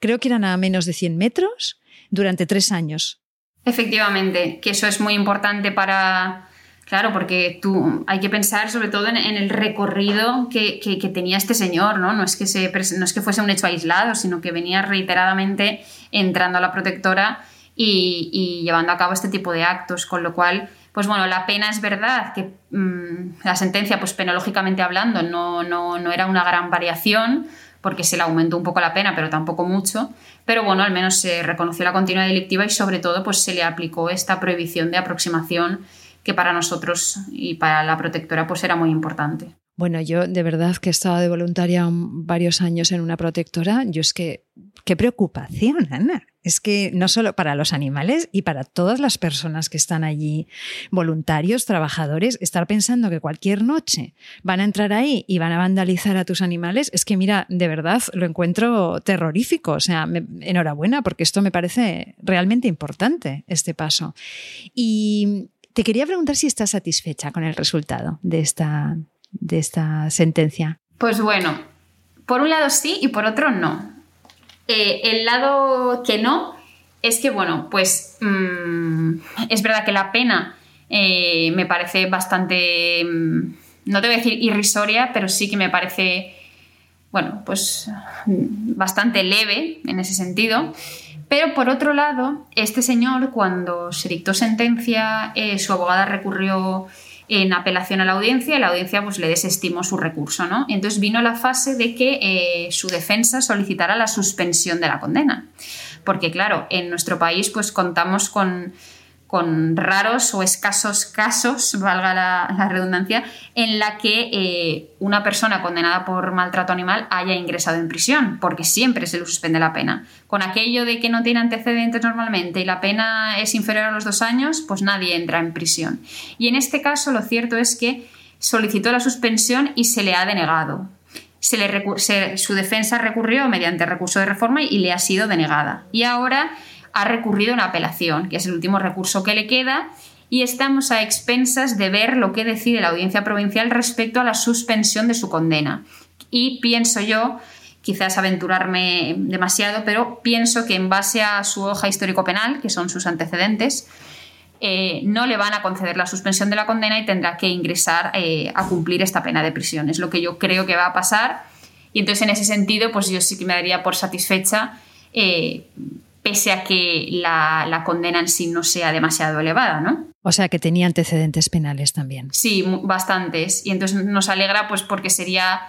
creo que eran a menos de 100 metros, durante tres años. Efectivamente, que eso es muy importante para, Claro, porque tú hay que pensar sobre todo en, el recorrido que, tenía este señor, ¿no? No es, que se, no es que fuese un hecho aislado, sino que venía reiteradamente entrando a la protectora y, llevando a cabo este tipo de actos, con lo cual, pues bueno, la pena es verdad que mm, la sentencia, pues penológicamente hablando, no, no, no era una gran variación, porque se le aumentó un poco la pena, pero tampoco mucho. Pero bueno, al menos se reconoció la continuidad delictiva y sobre todo pues se le aplicó esta prohibición de aproximación que para nosotros y para la protectora pues era muy importante. Bueno, yo de verdad que he estado de voluntaria varios años en una protectora, yo es que, qué preocupación, Ana. Es que no solo para los animales y para todas las personas que están allí, voluntarios, trabajadores, estar pensando que cualquier noche van a entrar ahí y van a vandalizar a tus animales, es que mira, de verdad lo encuentro terrorífico. O sea, enhorabuena porque esto me parece realmente importante, este paso. Y te quería preguntar si estás satisfecha con el resultado de esta, de esta sentencia. Pues bueno, por un lado sí y por otro no. Eh, el lado que no es que, bueno, pues mm, es verdad que la pena eh, me parece bastante, mm, no te voy a decir irrisoria, pero sí que me parece, bueno, pues bastante leve en ese sentido. Pero por otro lado, este señor, cuando se dictó sentencia, eh, su abogada recurrió en apelación a la audiencia y la audiencia pues, le desestimó su recurso. ¿no? Entonces vino la fase de que eh, su defensa solicitara la suspensión de la condena. Porque claro, en nuestro país pues, contamos con, con raros o escasos casos, valga la, redundancia, en la que eh, una persona condenada por maltrato animal haya ingresado en prisión, porque siempre se le suspende la pena. Con aquello de que no tiene antecedentes normalmente y la pena es inferior a los dos años, pues nadie entra en prisión. Y en este caso lo cierto es que solicitó la suspensión y se le ha denegado. Se le su defensa recurrió mediante recurso de reforma y le ha sido denegada. Y ahora ha recurrido en apelación, que es el último recurso que le queda, y estamos a expensas de ver lo que decide la audiencia provincial respecto a la suspensión de su condena. Y pienso yo, quizás aventurarme demasiado, pero pienso que en base a su hoja histórico-penal, que son sus antecedentes, eh, no le van a conceder la suspensión de la condena y tendrá que ingresar eh, a cumplir esta pena de prisión. Es lo que yo creo que va a pasar. Y entonces, en ese sentido, pues yo sí que me daría por satisfecha eh, pese a que la, condena en sí no sea demasiado elevada, ¿no? O sea que tenía antecedentes penales también. Sí, bastantes. Y entonces nos alegra pues porque sería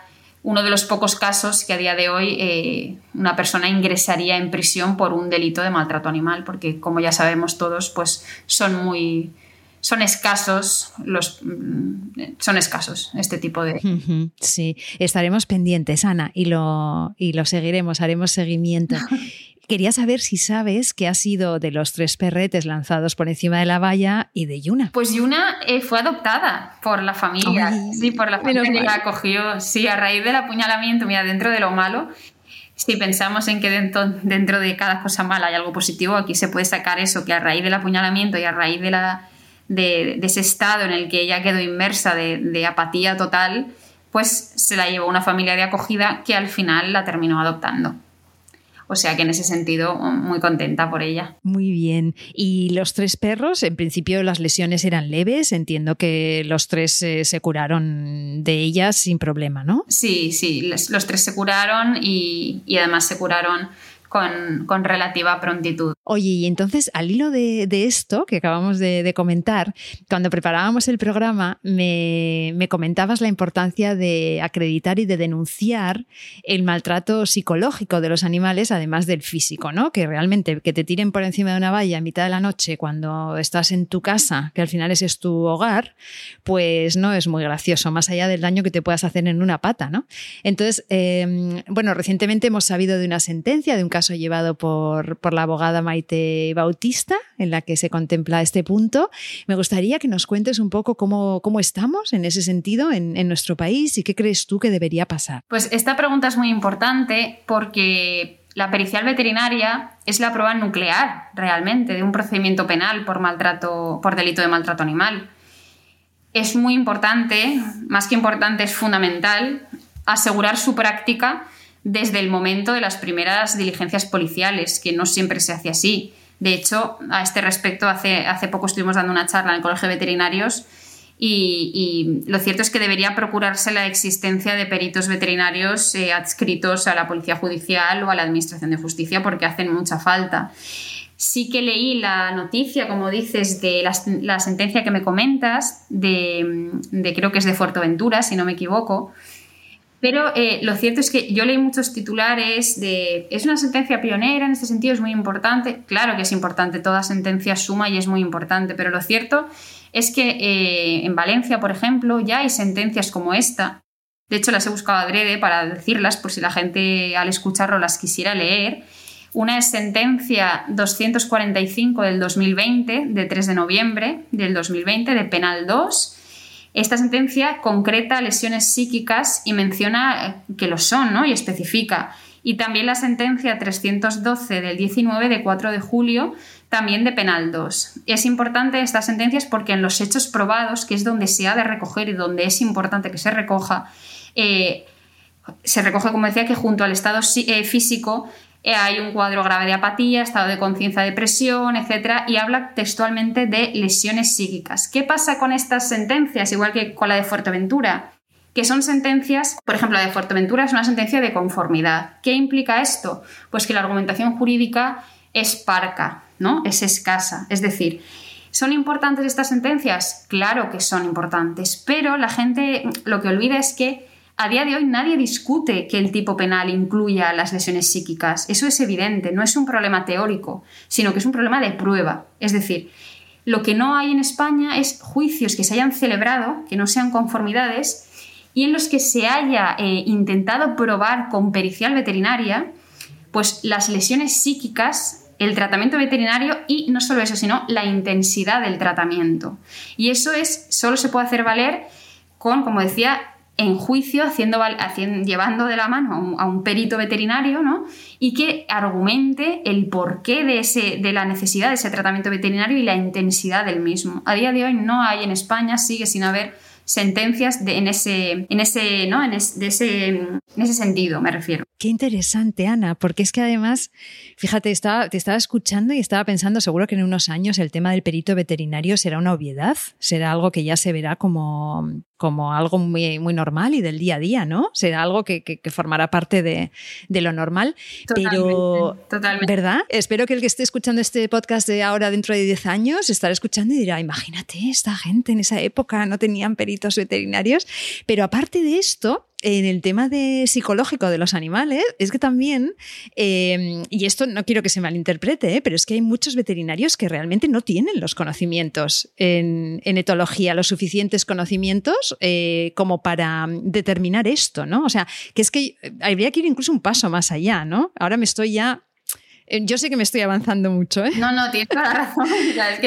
uno de los pocos casos que a día de hoy eh, una persona ingresaría en prisión por un delito de maltrato animal, porque como ya sabemos todos, pues son muy son escasos los mm, son escasos este tipo de sí estaremos pendientes Ana y lo y lo seguiremos haremos seguimiento Quería saber si sabes qué ha sido de los tres perretes lanzados por encima de la valla y de Yuna. Pues Yuna eh, fue adoptada por la familia. sí, por la familia que la acogió. Sí, a raíz del apuñalamiento, mira, dentro de lo malo, si pensamos en que dentro, dentro de cada cosa mala hay algo positivo, aquí se puede sacar eso, que a raíz del apuñalamiento y a raíz de, la, de, ese estado en el que ella quedó inmersa de, de apatía total, pues se la llevó una familia de acogida que al final la terminó adoptando. O sea que en ese sentido muy contenta por ella. Muy bien. ¿Y los tres perros? En principio las lesiones eran leves. Entiendo que los tres eh, se curaron de ellas sin problema, ¿no? Sí, sí. Los, tres se curaron y, y además se curaron con, relativa prontitud. Oye, y entonces al hilo de, esto que acabamos de, comentar, cuando preparábamos el programa me, comentabas la importancia de acreditar y de denunciar el maltrato psicológico de los animales, además del físico, ¿no? Que realmente que te tiren por encima de una valla a mitad de la noche cuando estás en tu casa, que al final ese es tu hogar, pues no es muy gracioso, más allá del daño que te puedas hacer en una pata, ¿no? Entonces, eh, bueno, recientemente hemos sabido de una sentencia, de un caso llevado por, por, la abogada Maite Bautista, en la que se contempla este punto. Me gustaría que nos cuentes un poco cómo, cómo estamos en ese sentido en, en nuestro país y qué crees tú que debería pasar. Pues esta pregunta es muy importante porque la pericial veterinaria es la prueba nuclear realmente de un procedimiento penal por maltrato, por delito de maltrato animal. Es muy importante, más que importante, es fundamental asegurar su práctica desde el momento de las primeras diligencias policiales, que no siempre se hace así. De hecho, a este respecto, hace, hace poco estuvimos dando una charla en el Colegio de Veterinarios y, lo cierto es que debería procurarse la existencia de peritos veterinarios eh, adscritos a la Policía Judicial o a la Administración de Justicia porque hacen mucha falta. Sí que leí la noticia, como dices, de la, sentencia que me comentas, de, creo que es de Fuerteventura, si no me equivoco, pero eh, lo cierto es que yo leí muchos titulares de... Es una sentencia pionera, en este sentido es muy importante. Claro que es importante, toda sentencia suma y es muy importante, pero lo cierto es que eh, en Valencia, por ejemplo, ya hay sentencias como esta. De hecho, las he buscado adrede para decirlas, por si la gente al escucharlo las quisiera leer. Una es sentencia 245 del 2020, de 3 de noviembre del 2020, de Penal 2 esta sentencia concreta lesiones psíquicas y menciona eh, que lo son, ¿no? Y especifica. Y también la sentencia 312 del 19 de 4 de julio, también de penal 2. Es importante estas sentencias porque en los hechos probados, que es donde se ha de recoger y donde es importante que se recoja, eh, se recoge, como decía, que junto al estado eh, físico hay un cuadro grave de apatía, estado de conciencia, depresión, etc. Y habla textualmente de lesiones psíquicas. ¿Qué pasa con estas sentencias, igual que con la de Fuerteventura? Que son sentencias, por ejemplo, la de Fuerteventura es una sentencia de conformidad. ¿Qué implica esto? Pues que la argumentación jurídica es parca, ¿no? Es escasa. Es decir, ¿Son importantes estas sentencias? Claro que son importantes, pero la gente lo que olvida es que a día de hoy nadie discute que el tipo penal incluya las lesiones psíquicas. Eso es evidente, no es un problema teórico, sino que es un problema de prueba. Es decir, Lo que no hay en España es juicios que se hayan celebrado, que no sean conformidades, y en los que se haya eh, intentado probar con pericial veterinaria, pues las lesiones psíquicas, el tratamiento veterinario y no solo eso, sino la intensidad del tratamiento. Y eso es, solo se puede hacer valer con, como decía, en juicio, haciendo, llevando de la mano a un, perito veterinario, ¿no? Y que argumente el porqué de, ese, de la necesidad de ese tratamiento veterinario y la intensidad del mismo. A día de hoy no hay en España, sigue sin haber sentencias de, en, ese, en, ese, ¿no? en, ese, en ese sentido, me refiero. Qué interesante, Ana, porque es que además, fíjate, estaba, te estaba escuchando y estaba pensando, seguro que en unos años el tema del perito veterinario será una obviedad, será algo que ya se verá como, como algo muy, muy normal y del día a día, ¿no? Será algo que, que, formará parte de, de, lo normal. Totalmente, pero, totalmente. ¿verdad? Espero que el que esté escuchando este podcast de ahora dentro de 10 años estará escuchando y dirá, imagínate, esta gente en esa época no tenían peritos veterinarios. Pero aparte de esto, en el tema de psicológico de los animales, es que también, em, y esto no quiero que se malinterprete, ¿eh? pero es que hay muchos veterinarios que realmente no tienen los conocimientos en, etología, los suficientes conocimientos eh, como para determinar esto, ¿no? O sea, que es que habría que ir incluso un paso más allá, ¿no? Ahora me estoy ya eh, yo sé que me estoy avanzando mucho, ¿eh? No, no, tienes toda la razón.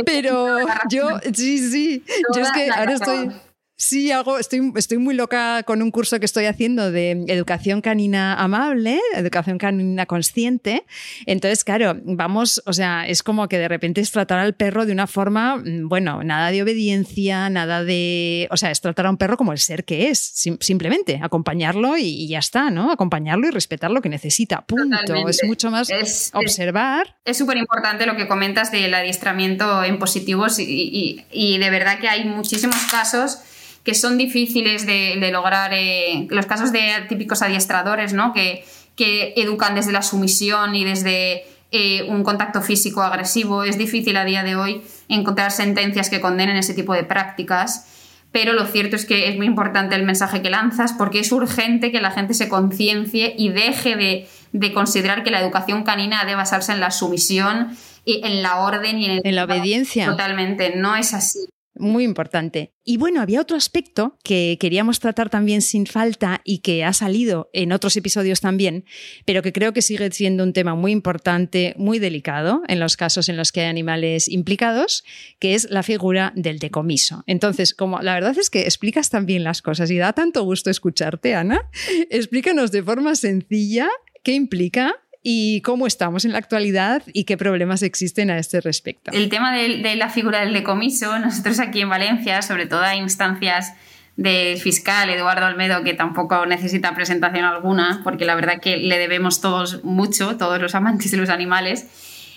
Pero yo, sí, sí. yo es que ahora estoy. Sí, hago, estoy, estoy muy loca con un curso que estoy haciendo de educación canina amable, educación canina consciente. Entonces, claro, vamos, o sea, es como que de repente es tratar al perro de una forma, mm, bueno, nada de obediencia, nada de, o sea, es tratar a un perro como el ser que es, simplemente acompañarlo y, ya está, ¿no? Acompañarlo y respetar lo que necesita. Punto. Es mucho más observar. Es súper importante lo que comentas del adiestramiento en positivos y, y de verdad que hay muchísimos casos que son difíciles de, lograr, eh, los casos de típicos adiestradores, ¿no? Que, que educan desde la sumisión y desde eh, un contacto físico agresivo. Es difícil a día de hoy encontrar sentencias que condenen ese tipo de prácticas, pero lo cierto es que es muy importante el mensaje que lanzas porque es urgente que la gente se conciencie y deje de, de, considerar que la educación canina debe basarse en la sumisión, y en la orden y en, en la obediencia. Totalmente, no es así. Muy importante. Y bueno, había otro aspecto que queríamos tratar también sin falta y que ha salido en otros episodios también, pero que creo que sigue siendo un tema muy importante, muy delicado en los casos en los que hay animales implicados, que es la figura del decomiso. Entonces, como la verdad es que explicas también las cosas y da tanto gusto escucharte, Ana, explícanos de forma sencilla qué implica y cómo estamos en la actualidad y qué problemas existen a este respecto. El tema de, la figura del decomiso, nosotros aquí en Valencia, sobre todo hay instancias del fiscal Eduardo Olmedo, que tampoco necesita presentación alguna, porque la verdad que le debemos todos mucho, todos los amantes de los animales.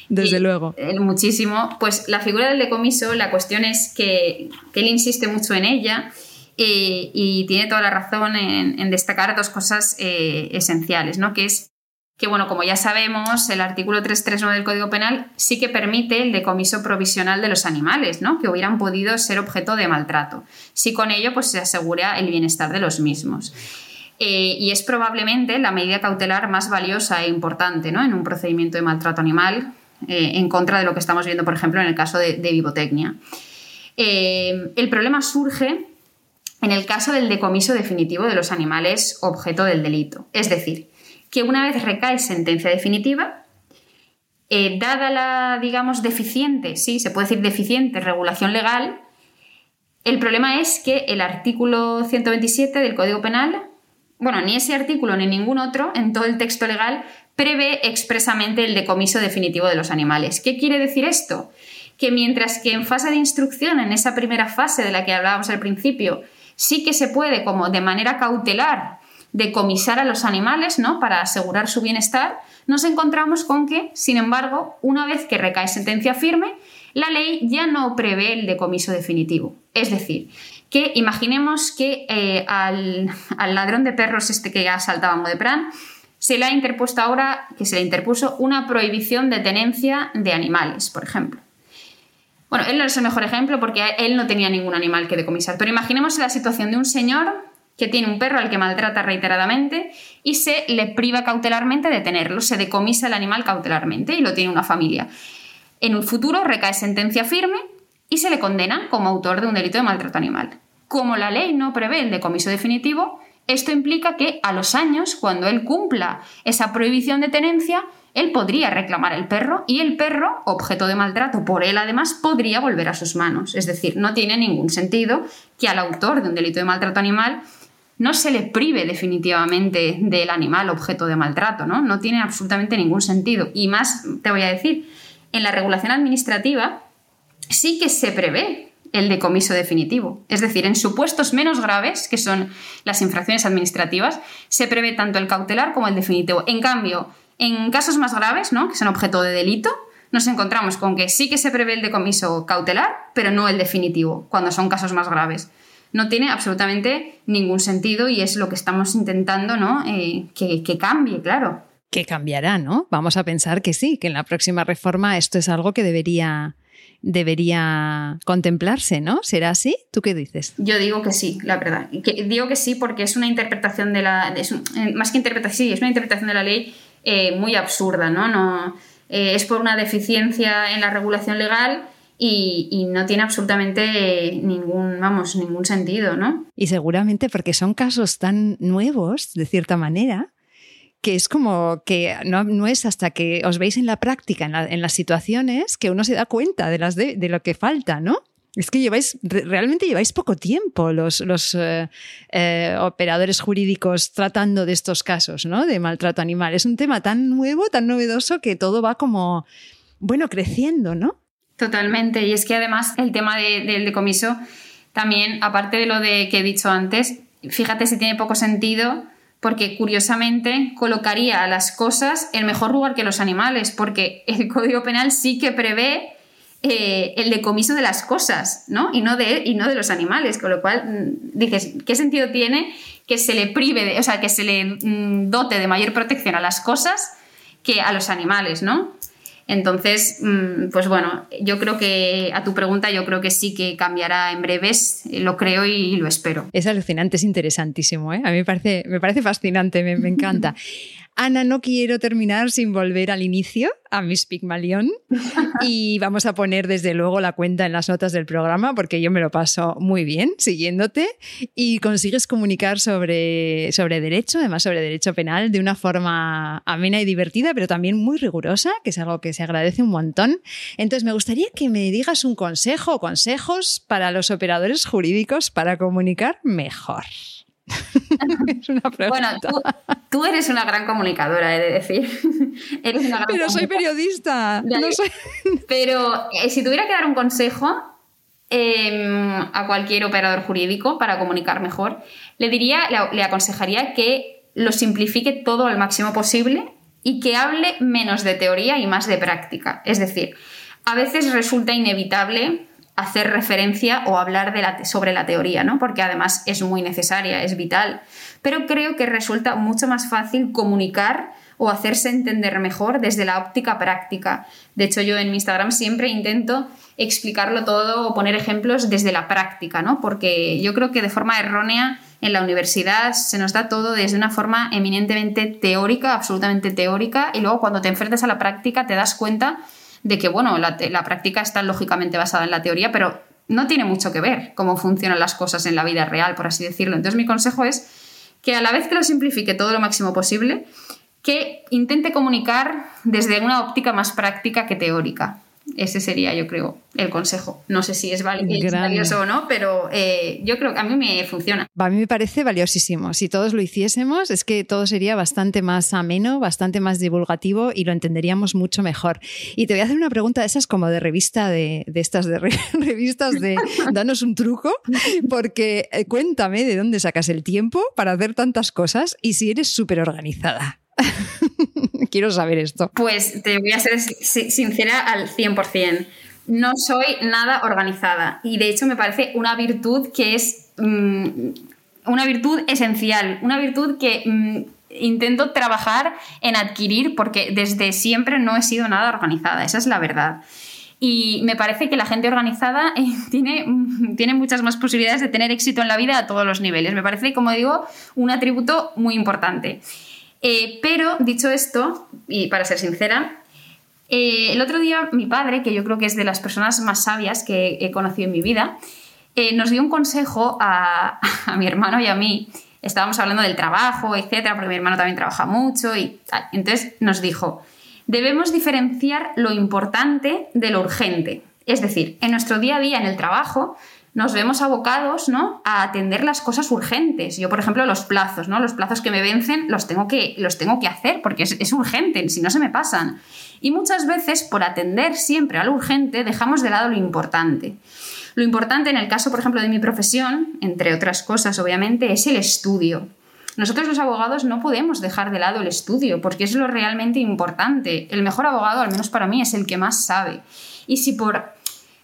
Desde luego. muchísimo. Pues la figura del decomiso, la cuestión es que, él insiste mucho en ella eh, y tiene toda la razón en, destacar dos cosas eh, esenciales, ¿no? Que es que bueno, como ya sabemos, el artículo 339 del Código Penal sí que permite el decomiso provisional de los animales, ¿no? que hubieran podido ser objeto de maltrato, si con ello pues, se asegura el bienestar de los mismos. Eh, y es probablemente la medida cautelar más valiosa e importante ¿no? en un procedimiento de maltrato animal, eh, en contra de lo que estamos viendo, por ejemplo, en el caso de, vivotecnia. Eh, el problema surge en el caso del decomiso definitivo de los animales objeto del delito. Es decir, que una vez recae sentencia definitiva, eh, dada la, digamos, deficiente, sí, se puede decir deficiente regulación legal, el problema es que el artículo 127 del Código Penal, bueno, ni ese artículo ni ningún otro en todo el texto legal prevé expresamente el decomiso definitivo de los animales. ¿Qué quiere decir esto? Que mientras que en fase de instrucción, en esa primera fase de la que hablábamos al principio, sí que se puede como de manera cautelar decomisar a los animales, ¿no? Para asegurar su bienestar, nos encontramos con que, sin embargo, una vez que recae sentencia firme, la ley ya no prevé el decomiso definitivo. Es decir, que imaginemos que eh, al, ladrón de perros este que asaltaba Modepran se le ha interpuesto ahora, que se le interpuso una prohibición de tenencia de animales, por ejemplo. Bueno, él no es el mejor ejemplo porque él no tenía ningún animal que decomisar, pero imaginemos la situación de un señor que tiene un perro al que maltrata reiteradamente y se le priva cautelarmente de tenerlo, se decomisa el animal cautelarmente y lo tiene una familia. En un futuro recae sentencia firme y se le condena como autor de un delito de maltrato animal. Como la ley no prevé el decomiso definitivo, esto implica que a los años, cuando él cumpla esa prohibición de tenencia, él podría reclamar el perro y el perro, objeto de maltrato por él además, podría volver a sus manos. Es decir, no tiene ningún sentido que al autor de un delito de maltrato animal no se le prive definitivamente del animal objeto de maltrato, ¿no? No tiene absolutamente ningún sentido. Y más, te voy a decir, en la regulación administrativa sí que se prevé el decomiso definitivo. Es decir, en supuestos menos graves, que son las infracciones administrativas, se prevé tanto el cautelar como el definitivo. En cambio, en casos más graves, ¿no? que son objeto de delito, nos encontramos con que sí que se prevé el decomiso cautelar, pero no el definitivo, cuando son casos más graves. No tiene absolutamente ningún sentido y es lo que estamos intentando ¿no? Eh, que, que cambie, claro. Que cambiará, ¿no? Vamos a pensar que sí, que en la próxima reforma esto es algo que debería debería contemplarse, ¿no? ¿Será así? ¿Tú qué dices? Yo digo que sí, la verdad. digo que sí porque es una interpretación de la... Eh, más que interpretación, sí, es una interpretación de la ley eh, muy absurda, ¿no? no eh, es por una deficiencia en la regulación legal y, no tiene absolutamente ningún, vamos, ningún sentido, ¿no? Y seguramente porque son casos tan nuevos, de cierta manera, que es como que no, es hasta que os veis en la práctica, en, las situaciones, que uno se da cuenta de, las de, lo que falta, ¿no? Es que lleváis, realmente lleváis poco tiempo los, los eh, eh, operadores jurídicos tratando de estos casos, ¿no? De maltrato animal. Es un tema tan nuevo, tan novedoso, que todo va como, bueno, creciendo, ¿no? Totalmente. Y es que además el tema del decomiso, también, aparte de lo de que he dicho antes, fíjate si tiene poco sentido porque curiosamente colocaría a las cosas en mejor lugar que los animales, porque el Código Penal sí que prevé eh, el decomiso de las cosas, ¿no? Y no de, y no de los animales, con lo cual mm, dices, ¿qué sentido tiene que se le prive, de, o sea, que se le mm, dote de mayor protección a las cosas que a los animales, ¿no? Entonces, mm, pues bueno, yo creo que a tu pregunta, yo creo que sí que cambiará en breves, lo creo y lo espero. Es alucinante, es interesantísimo, ¿eh? A mí me parece, me parece fascinante, me, me encanta. Ana, no quiero terminar sin volver al inicio, a Miss Pigmalión, y vamos a poner desde luego la cuenta en las notas del programa porque yo me lo paso muy bien siguiéndote y consigues comunicar sobre, sobre derecho, además sobre derecho penal, de una forma amena y divertida, pero también muy rigurosa, que es algo que se agradece un montón. Entonces, me gustaría que me digas un consejo o consejos para los operadores jurídicos para comunicar mejor. Bueno, tú, eres una gran comunicadora, he de decir. Pero soy periodista. Pero eh, si tuviera que dar un consejo em, a cualquier operador jurídico para comunicar mejor, le diría, le aconsejaría que lo simplifique todo al máximo posible y que hable menos de teoría y más de práctica. Es decir, a veces resulta inevitable hacer referencia o hablar sobre la teoría, ¿no? porque además es muy necesaria, es vital. Pero creo que resulta mucho más fácil comunicar o hacerse entender mejor desde la óptica práctica. De hecho, yo en mi Instagram siempre intento explicarlo todo o poner ejemplos desde la práctica, ¿no? porque yo creo que de forma errónea en la universidad se nos da todo desde una forma eminentemente teórica, absolutamente teórica, y luego cuando te enfrentas a la práctica te das cuenta de que, bueno, la, práctica está lógicamente basada en la teoría, pero no tiene mucho que ver cómo funcionan las cosas en la vida real, por así decirlo. Entonces mi consejo es que a la vez que lo simplifique todo lo máximo posible, que intente comunicar desde una óptica más práctica que teórica. Ese sería, yo creo, el consejo. No sé si es, valioso o no, pero eh, yo creo que a mí me funciona. A mí me parece valiosísimo. Si todos lo hiciésemos, es que todo sería bastante más ameno, bastante más divulgativo y lo entenderíamos mucho mejor. Y te voy a hacer una pregunta de esas como de revista de, de estas de revistas de danos un truco, porque eh, cuéntame de dónde sacas el tiempo para hacer tantas cosas y si eres súper organizada. Quiero saber esto. Pues te voy a ser sincera al 100%. No soy nada organizada y de hecho me parece una virtud que es mm, una virtud esencial, una virtud que mm, intento trabajar en adquirir porque desde siempre no he sido nada organizada, esa es la verdad. Y me parece que la gente organizada eh, tiene, mm, tiene muchas más posibilidades de tener éxito en la vida a todos los niveles. Me parece, como digo, un atributo muy importante. Eh, pero, dicho esto, y para ser sincera, Eh, el otro día mi padre, que yo creo que es de las personas más sabias que he conocido en mi vida, eh, nos dio un consejo a, mi hermano y a mí. Estábamos hablando del trabajo, etcétera, porque mi hermano también trabaja mucho y tal. Entonces nos dijo, debemos diferenciar lo importante de lo urgente. Es decir, en nuestro día a día en el trabajo nos vemos abocados ¿no? a atender las cosas urgentes. Yo, por ejemplo, los plazos, ¿no? Los plazos que me vencen los tengo que, los tengo que hacer porque es, es urgente, si no se me pasan. Y muchas veces, por atender siempre a lo urgente, dejamos de lado lo importante. Lo importante en el caso, por ejemplo, de mi profesión, entre otras cosas, obviamente, es el estudio. Nosotros los abogados no podemos dejar de lado el estudio porque es lo realmente importante. El mejor abogado, al menos para mí, es el que más sabe. Y si por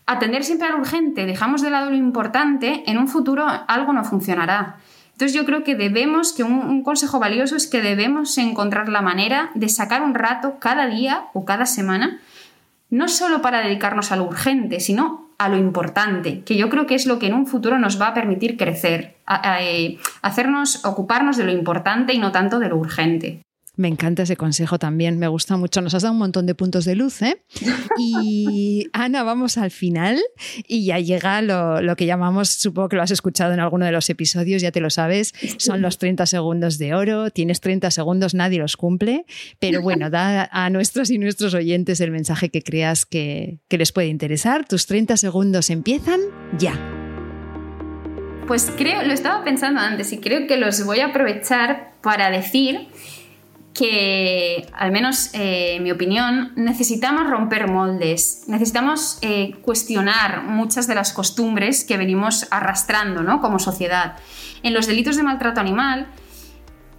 atender siempre a lo urgente, dejamos de lado lo importante, en un futuro algo no funcionará. Entonces yo creo que debemos, que un, consejo valioso es que debemos encontrar la manera de sacar un rato cada día o cada semana, no solo para dedicarnos a lo urgente, sino a lo importante, que yo creo que es lo que en un futuro nos va a permitir crecer, eh, hacernos ocuparnos de lo importante y no tanto de lo urgente. Me encanta ese consejo también, me gusta mucho. Nos has dado un montón de puntos de luz, ¿eh? Y Ana, vamos al final y ya llega lo, que llamamos, supongo que lo has escuchado en alguno de los episodios, ya te lo sabes, son los 30 segundos de oro. Tienes 30 segundos, nadie los cumple, pero bueno, da a nuestros y nuestros oyentes el mensaje que creas que, que les puede interesar. Tus 30 segundos empiezan ya. Pues creo, lo estaba pensando antes y creo que los voy a aprovechar para decir que, al menos eh, en mi opinión, necesitamos romper moldes, necesitamos eh, cuestionar muchas de las costumbres que venimos arrastrando ¿no? como sociedad. En los delitos de maltrato animal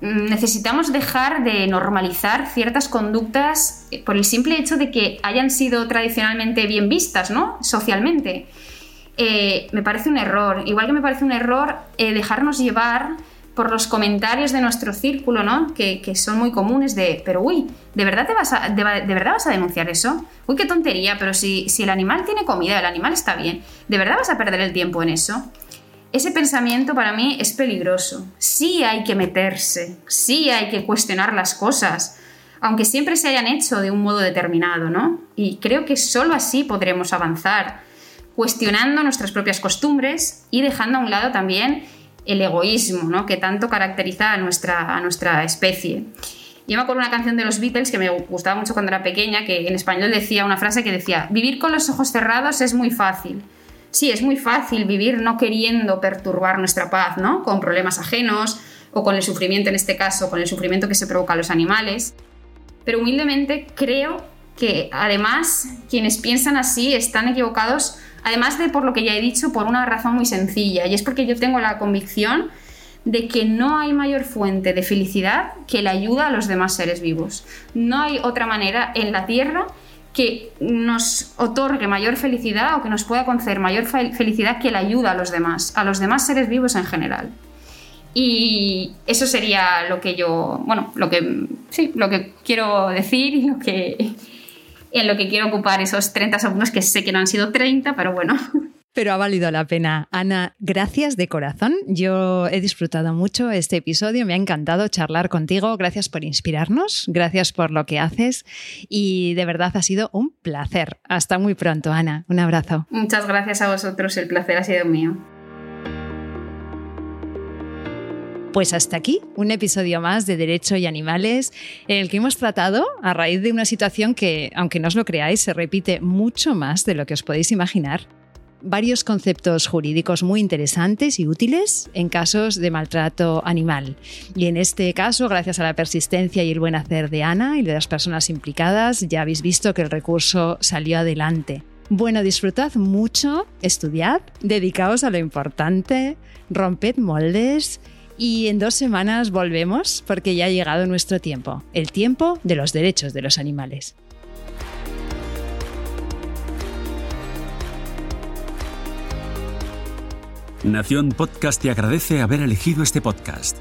mm, necesitamos dejar de normalizar ciertas conductas eh, por el simple hecho de que hayan sido tradicionalmente bien vistas ¿no? socialmente. me parece un error, igual que me parece un error dejarnos llevar por los comentarios de nuestro círculo, ¿no? Que, son muy comunes de, pero uy, ¿de verdad, te vas a, de, verdad vas a denunciar eso? Uy, qué tontería, pero si, si el animal tiene comida, el animal está bien, ¿de verdad vas a perder el tiempo en eso? Ese pensamiento para mí es peligroso. Sí hay que meterse, sí hay que cuestionar las cosas, aunque siempre se hayan hecho de un modo determinado, ¿no? Y creo que solo así podremos avanzar, cuestionando nuestras propias costumbres y dejando a un lado también el egoísmo ¿no? que tanto caracteriza a nuestra, a nuestra especie. Yo me acuerdo una canción de los Beatles que me gustaba mucho cuando era pequeña, que en español decía una frase que decía, vivir con los ojos cerrados es muy fácil. Sí, es muy fácil vivir no queriendo perturbar nuestra paz, ¿no? Con problemas ajenos o con el sufrimiento, en este caso, con el sufrimiento que se provoca a los animales. Pero humildemente creo que además quienes piensan así están equivocados Además de por lo que ya he dicho, por una razón muy sencilla, y es porque yo tengo la convicción de que no hay mayor fuente de felicidad que la ayuda a los demás seres vivos. No hay otra manera en la Tierra que nos otorgue mayor felicidad o que nos pueda conceder mayor felicidad que la ayuda a los demás, a los demás seres vivos en general. Y eso sería lo que yo, bueno, lo que sí, lo que quiero decir y lo que en lo que quiero ocupar esos 30 segundos, que sé que no han sido 30, pero bueno. Pero ha valido la pena. Ana, gracias de corazón. Yo he disfrutado mucho este episodio, me ha encantado charlar contigo. Gracias por inspirarnos, gracias por lo que haces y de verdad ha sido un placer. Hasta muy pronto, Ana. Un abrazo. Muchas gracias a vosotros, el placer ha sido mío. Pues hasta aquí un episodio más de Derecho y Animales en el que hemos tratado a raíz de una situación que, aunque no os lo creáis, se repite mucho más de lo que os podéis imaginar. Varios conceptos jurídicos muy interesantes y útiles en casos de maltrato animal. Y en este caso, gracias a la persistencia y el buen hacer de Ana y de las personas implicadas, ya habéis visto que el recurso salió adelante. Bueno, disfrutad mucho, estudiad, dedicaos a lo importante, romped moldes y en dos semanas volvemos porque ya ha llegado nuestro tiempo, el tiempo de los derechos de los animales. Nación Podcast te agradece haber elegido este podcast.